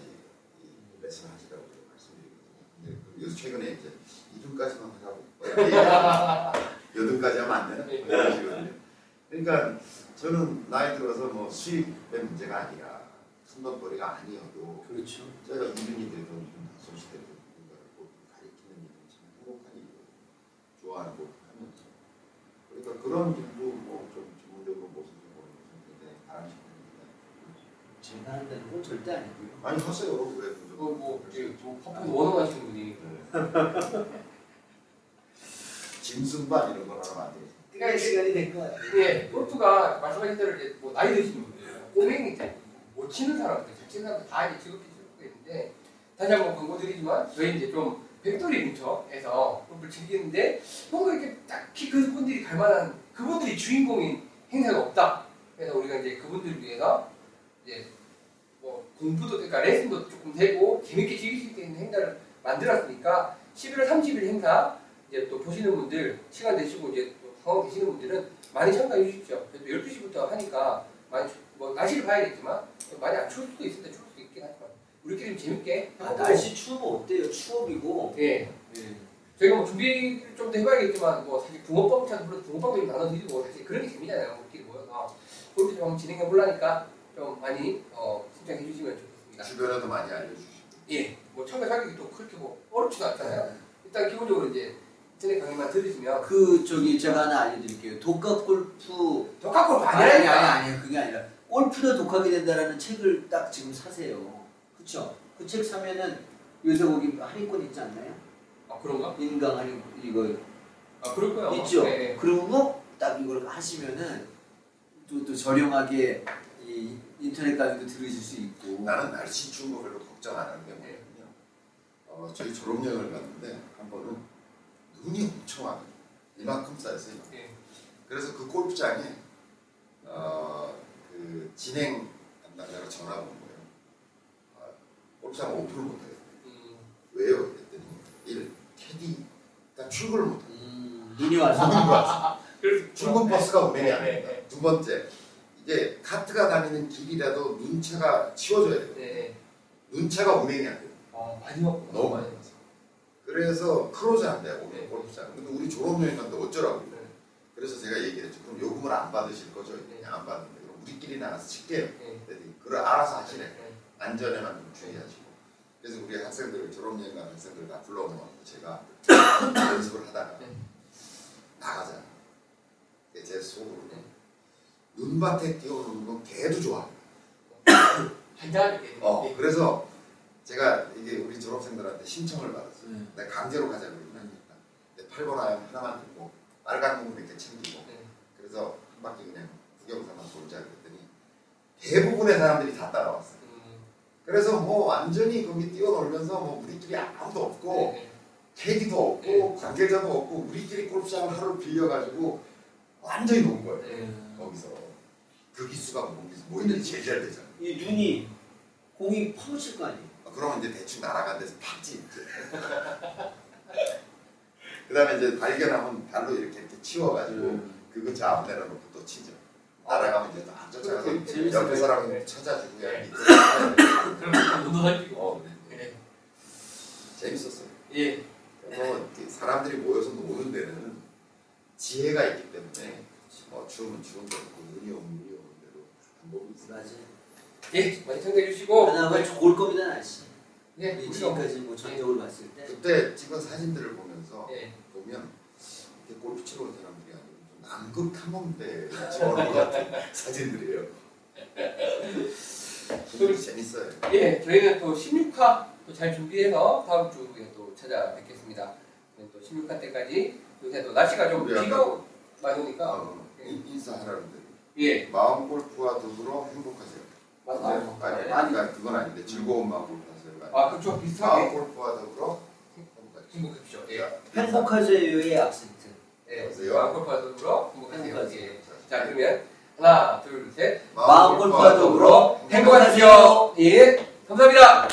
이 레슨 하시라고 말씀드리거든요. 그 요새 최근에 이제 이른까지만 하라고 여든까지 하면 안 되나? 네. 그러시거든요. 그러니까 저는 나이 들어서 뭐 수입의 문제가 아니라 큰돈벌이가 아니어도 그렇죠. 제가 이른이 되든 다섯이 되든 누군가를 꼭 가리키는 일은 참 행복한 일이고 좋아하는 걸 하면서 그러니까 그런 일도 뭐좀 전문적으로 모습을 보는 것은 굉장히 바람직합니다. 제가 하는 데는 건 절대 아니고요. 많이 하세요 그래도 좀. 뭐, 뭐, 이제 뭐 퍼포먼스 원원하시는 분이. 짐승반 이런 걸 하나 만들어서 그러니까 시간이 된 거예요. 예, 골프가 말씀하신 대로 이제 뭐 나이 드신 분들, 꼬맹이 때, 못 치는 사람들, 잘 치는 사람들 다 이제 즐겁게 즐겁게 있는데 다시 한번 권고드리지만 저희 이제 좀 팩토리 근처에서 골프를 즐기는데 뭔가 이렇게 딱히 그분들이 갈 만한 그분들이 주인공인 행사가 없다. 그래서 우리가 이제 그분들을 위해서 이제 뭐 공부도 그러니까 레슨도 조금 되고 재밌게 즐길 수 있는 행사를 만들었으니까 11월 30일 행사 이제 또 보시는 분들 시간 되시고 이제 또 상황 되시는 분들은 많이 참가해 주십시오. 그래도 12시부터 하니까 많이 추- 뭐 날씨를 봐야겠지만 좀 많이 안 추울 수도 있을 때 추울 수도 있긴 하지만 우리끼리 좀 재밌게 아, 날씨 추우면 어때요? 추억이고. 예. 저희가 뭐 준비를 좀더 해봐야겠지만 뭐 사실 붕어빵 차도 물론 붕어빵도 나눠드리고 사실 그런 게 재미잖아요. 우리끼리 모여서 골프 좀 진행해 보려니까 좀 많이 어, 신청해 주시면 좋겠습니다. 주변에도 많이 알려주시고 예, 뭐 참가 자격이 또 그렇게 뭐 어렵지도 않잖아요. 일단 기본적으로 이제 인터넷 강의만 들으시면 그 저기 제가 하나 알려드릴게요. 독학 골프 독학골 많이 아니 아니 아니 아니 그게 아니라 골프도 독학이 된다라는 책을 딱 지금 사세요. 그렇죠? 그 책 사면은 요새 거기 할인권 있지 않나요? 아 그런가? 인강 할인 이거 아 그럴 거예요. 있죠. 네. 그리고 딱 이걸 하시면은 또, 또 저렴하게 이 인터넷 강의도 들으실 수 있고. 나는 날씨 추운 거 별로 걱정 안 하는 게 뭐냐면요. 어, 저희 졸업여행을 갔는데 한 번은 눈이 엄청 와요. 이만큼 쌓였어요. 예. 그래서 그 골프장에 어, 그 진행 담당자가 전화가 온 거예요. 아, 골프장 오픈을 못하겠어요. 음, 왜요? 그랬더니 일 캐디가 출근을 못해요. 음, 눈이 와서. 그래서 출근 버스가 운행이 안 네, 된다. 네, 두 번째 이게 카트가 다니는 길이라도 눈차가 치워줘야 돼요. 네. 네. 눈차가 운행이 안 돼요. 아 많이 왔구나. 너무 많이 왔어. 그래서 크로즈 안 돼요. 네. 골프장. 근데 우리 졸업여행 갔는데 어쩌라고. 네. 그래서 제가 얘기했죠. 그럼 요금을 안 받으실 거죠? 네. 안 받는데 그럼 우리끼리 나가서 칠게요. 네. 그걸 알아서 하시래. 네. 안전에만 좀 주의하시고. 그래서 우리 학생들 졸업여행 간 학생들 다 불러오면 제가 연습을 하다가 네. 나가자. 제 속으로 네. 눈밭에 뛰어오는 건 개도 좋아. 한잔하게. 어 그래서 제가 이게 우리 졸업생들한테 신청을 받았어요. 네. 내가 강제로 가자 그러긴 하니까. 근데 8번 아이언 하나만 들고 빨간 공을 이렇게 챙기고 네. 그래서 한 바퀴 그냥 구경 삼아 돌자 그랬더니 대부분의 사람들이 다 따라왔어요. 음, 그래서 뭐 완전히 거기 뛰어놀면서 뭐 우리끼리 아무도 없고 네, 캐디도 없고 관계자도 없고 우리끼리 골프장을 하루 빌려가지고 완전히 논 거예요. 네. 거기서 그 기수가 거기서 모이는 제일 잘 되잖아. 이 눈이 공이 파묻힐 거 아니에요. 아, 그러면 이제 대충 날아간 데서 팍지 이제. 그다음에 이제 발견하면 발로 이렇게 이렇게 치워가지고 그거 저앞 내려놓고 또 치죠. 날아가면 이제 딱 쫓아가서 재밌어요. 옆에 사람 네. 찾아주고 야 밑에 그럼 못 던지고. 어, 네. 네. 재밌었어요. 예. 뭐 이렇게 사람들이 모여서 노는 데는 지혜가 있기 때문에 뭐 추우면 추운 대로 눈이 오면 눈이 오는 대로 방법이. 맞아요. 예, 많이 청해 주시고. 그다음에 좋을 겁니다, 날씨. 예, 뭐- 지금까지 뭐 전적으로 봤을 때. 그때 찍은 사진들을 보면서 예. 보면 이렇게 골프 치러 온 사람들이 아니고 좀 남극 탐험대 찍어놓은 것 같은 사진들이에요. 그 재밌어요. 예, 저희는 또 16화 또 잘 준비해서 다음 주에 또 찾아뵙겠습니다. 네, 또 16화 때까지 요새 또 날씨가 좀 우리 비가 많이 오니까 어, 인- 인사하라는데 예, 마음 골프와 더불어 행복하세요. 맞아요. 아니, 네. 아니, 아니 그건 아닌데 즐거운 마음 골프하세요. 아, 그쪽 마음 비슷하게 골프와 더불어 행복하세요. 행복합시오. 예, 행복하세요의 악센트. 예, 안녕하세요. 마음 골프와 더불어 행복하세요. 행복하세요. 예. 자, 그러면 하나, 둘, 셋. 마음 골프와 더불어 행복하세요. 예, 감사합니다.